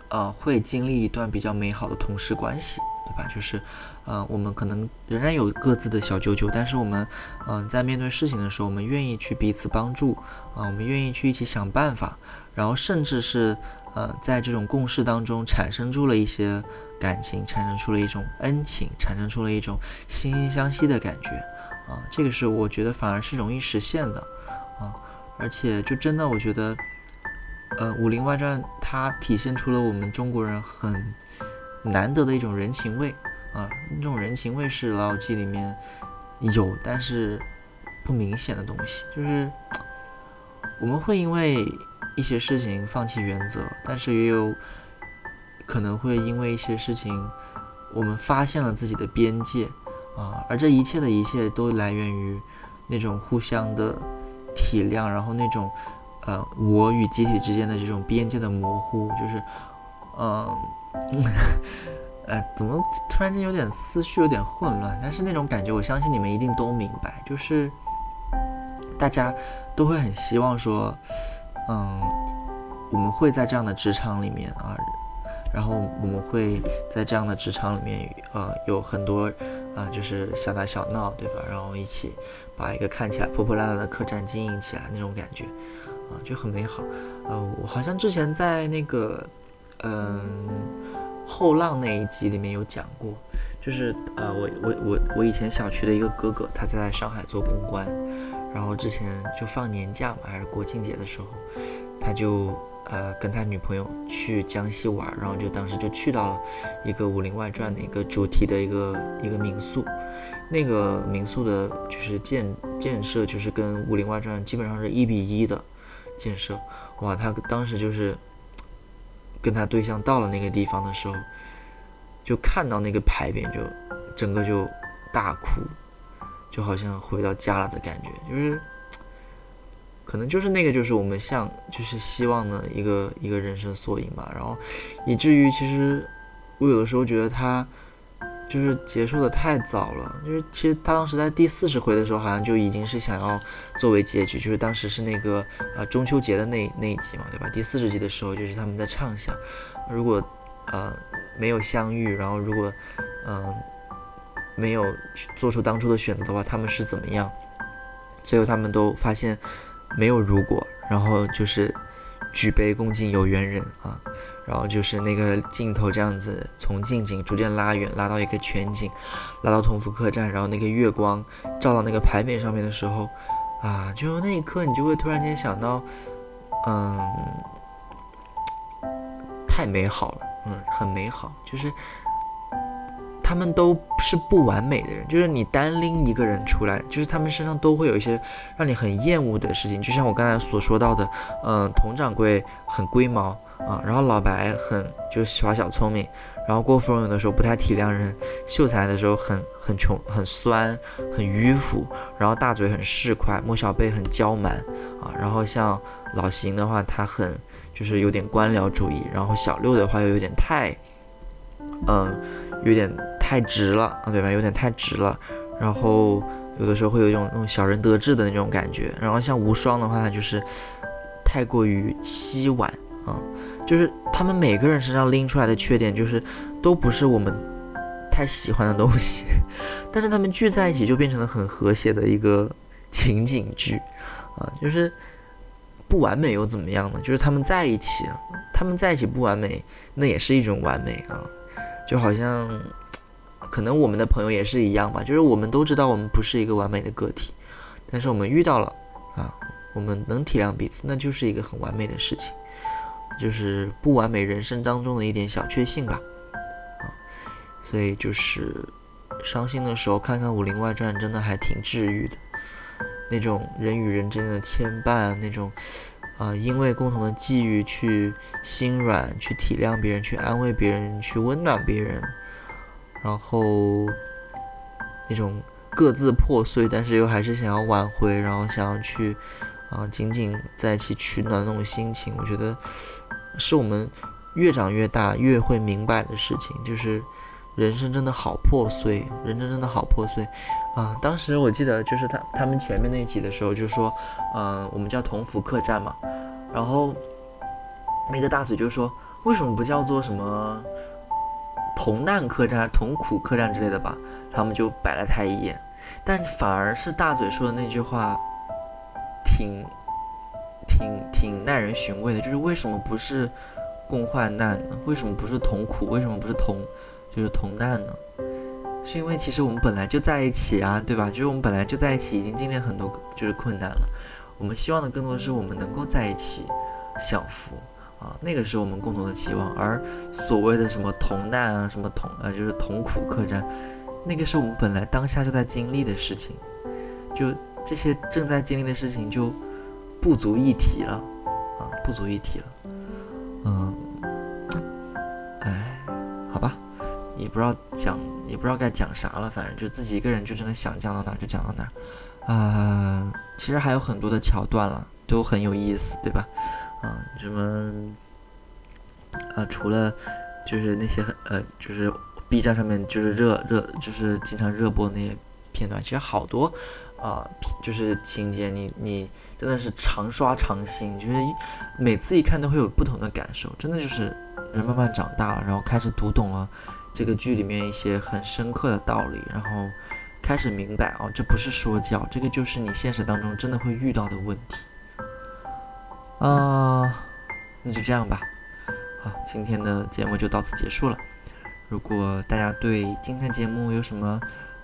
呃，会经历一段比较美好的同事关系。对吧？就是，呃，我们可能仍然有各自的小九九，但是我们，嗯，在面对事情的时候，我们愿意去彼此帮助，啊，我们愿意去一起想办法，然后甚至是，呃，在这种共事当中产生出了一些感情，产生出了一种恩情，产生出了一种惺惺相惜的感觉，啊，这个是我觉得反而是容易实现的，啊，而且就真的我觉得，呃，《武林外传》它体现出了我们中国人很。难得的一种人情味啊，那种人情味是《老友记》里面有但是不明显的东西，就是我们会因为一些事情放弃原则，但是也有可能会因为一些事情，我们发现了自己的边界啊，而这一切的一切都来源于那种互相的体谅，然后那种呃我与集体之间的这种边界的模糊，就是嗯。嗯，呃，怎么突然间有点思绪有点混乱？但是那种感觉，我相信你们一定都明白，就是大家都会很希望说，嗯，我们会在这样的职场里面啊，然后我们会在这样的职场里面，呃，有很多啊，就是小打小闹，对吧？然后一起把一个看起来破破烂烂的客栈经营起来，那种感觉啊，就很美好。呃，我好像之前在那个。嗯，后浪那一集里面有讲过，就是呃，我我我我以前小区的一个哥哥，他在上海做公关，然后之前就放年假嘛，还是国庆节的时候，他就呃跟他女朋友去江西玩，然后就当时就去到了一个《武林外传》的一个主题的一个一个民宿，那个民宿的就是建建设就是跟《武林外传》基本上是一比一的建设，哇，他当时就是。跟他对象到了那个地方的时候，就看到那个牌匾，就整个就大哭，就好像回到家了的感觉，就是可能就是那个就是我们像就是希望的一个一个人生缩影吧。然后以至于其实我有的时候觉得他。就是结束的太早了，就是其实他当时在第四十回的时候，好像就已经是想要作为结局，就是当时是那个呃中秋节的那那一集嘛，对吧？第四十集的时候，就是他们在畅想，如果呃没有相遇，然后如果嗯没有做出当初的选择的话，他们是怎么样？最后他们都发现没有如果，然后就是举杯共敬有缘人啊。然后就是那个镜头这样子从近景逐渐拉远，拉到一个全景，拉到同福客栈，然后那个月光照到那个牌匾上面的时候，啊，就那一刻你就会突然间想到，嗯，太美好了，嗯，很美好，就是他们都是不完美的人，就是你单拎一个人出来，就是他们身上都会有一些让你很厌恶的事情，就像我刚才所说到的，嗯，佟掌柜很龟毛。啊，然后老白很就耍小聪明，然后郭芙蓉有的时候不太体谅人，秀才的时候很很穷很酸很迂腐，然后大嘴很市侩，莫小贝很娇蛮啊，然后像老邢的话，他很就是有点官僚主义，然后小六的话又有点太，嗯，有点太直了啊，对吧？有点太直了，然后有的时候会有一种那种小人得志的那种感觉，然后像无双的话，他就是太过于凄婉啊。就是他们每个人身上拎出来的缺点，就是都不是我们太喜欢的东西，但是他们聚在一起就变成了很和谐的一个情景剧，啊，就是不完美又怎么样呢？就是他们在一起，他们在一起不完美，那也是一种完美啊，就好像可能我们的朋友也是一样吧，就是我们都知道我们不是一个完美的个体，但是我们遇到了啊，我们能体谅彼此，那就是一个很完美的事情。就是不完美人生当中的一点小确幸吧，啊，所以就是伤心的时候看看《武林外传》，真的还挺治愈的。那种人与人之间的牵绊，那种啊，因为共同的际遇去心软，去体谅别人，去安慰别人，去温暖别人，然后那种各自破碎，但是又还是想要挽回，然后想要去啊紧紧在一起取暖那种心情，我觉得是我们越长越大越会明白的事情，就是人生真的好破碎，人生真的好破碎啊！当时我记得就是他他们前面那集的时候就说，嗯，我们叫同福客栈嘛，然后那个大嘴就说，为什么不叫做什么同难客栈、同苦客栈之类的吧？他们就白了他一眼。但反而是大嘴说的那句话，挺挺挺耐人寻味的，就是为什么不是共患难呢？为什么不是同苦？为什么不是同就是同难呢？是因为其实我们本来就在一起啊，对吧？就是我们本来就在一起，已经经历很多就是困难了。我们希望的更多是我们能够在一起享福啊，那个是我们共同的期望。而所谓的什么同难啊，什么同呃，就是同苦客栈。那个是我们本来当下就在经历的事情，就这些正在经历的事情就不足一提了啊，不足一提了。嗯，哎，好吧，也不知道讲，也不知道该讲啥了，反正就自己一个人就真的想讲到哪就讲到哪。啊，其实还有很多的桥段了，都很有意思，对吧？啊，什么啊，除了就是那些呃，就是。B 站上面就是热热，就是经常热播那些片段，其实好多啊，就是情节，你你真的是常刷常新，就是每次一看都会有不同的感受，真的就是人慢慢长大了，然后开始读懂了这个剧里面一些很深刻的道理，然后开始明白哦，这不是说教，这个就是你现实当中真的会遇到的问题啊，那就这样吧，好，今天的节目就到此结束了。如果大家对今天节目有什么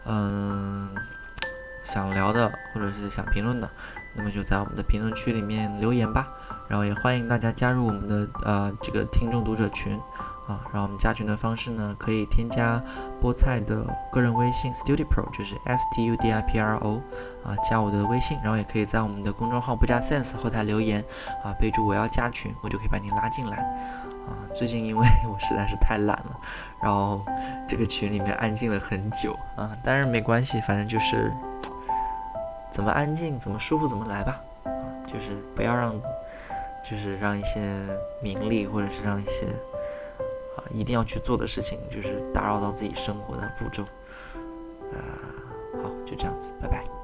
嗯想聊的，或者是想评论的，那么就在我们的评论区里面留言吧。然后也欢迎大家加入我们的呃这个听众读者群啊。然后我们加群的方式呢，可以添加菠菜的个人微信，StudioPro，就是 S T U D I P R O 啊，加我的微信。然后也可以在我们的公众号不加 sense 后台留言啊，备注我要加群，我就可以把你拉进来。啊，最近因为 我实在是太懒了，然后这个群里面安静了很久啊，但是没关系，反正就是怎么安静怎么舒服怎么来吧，啊，就是不要让，就是让一些名利或者是让一些一定要去做的事情，就是打扰到自己生活的步骤，啊，好，就这样子，拜拜。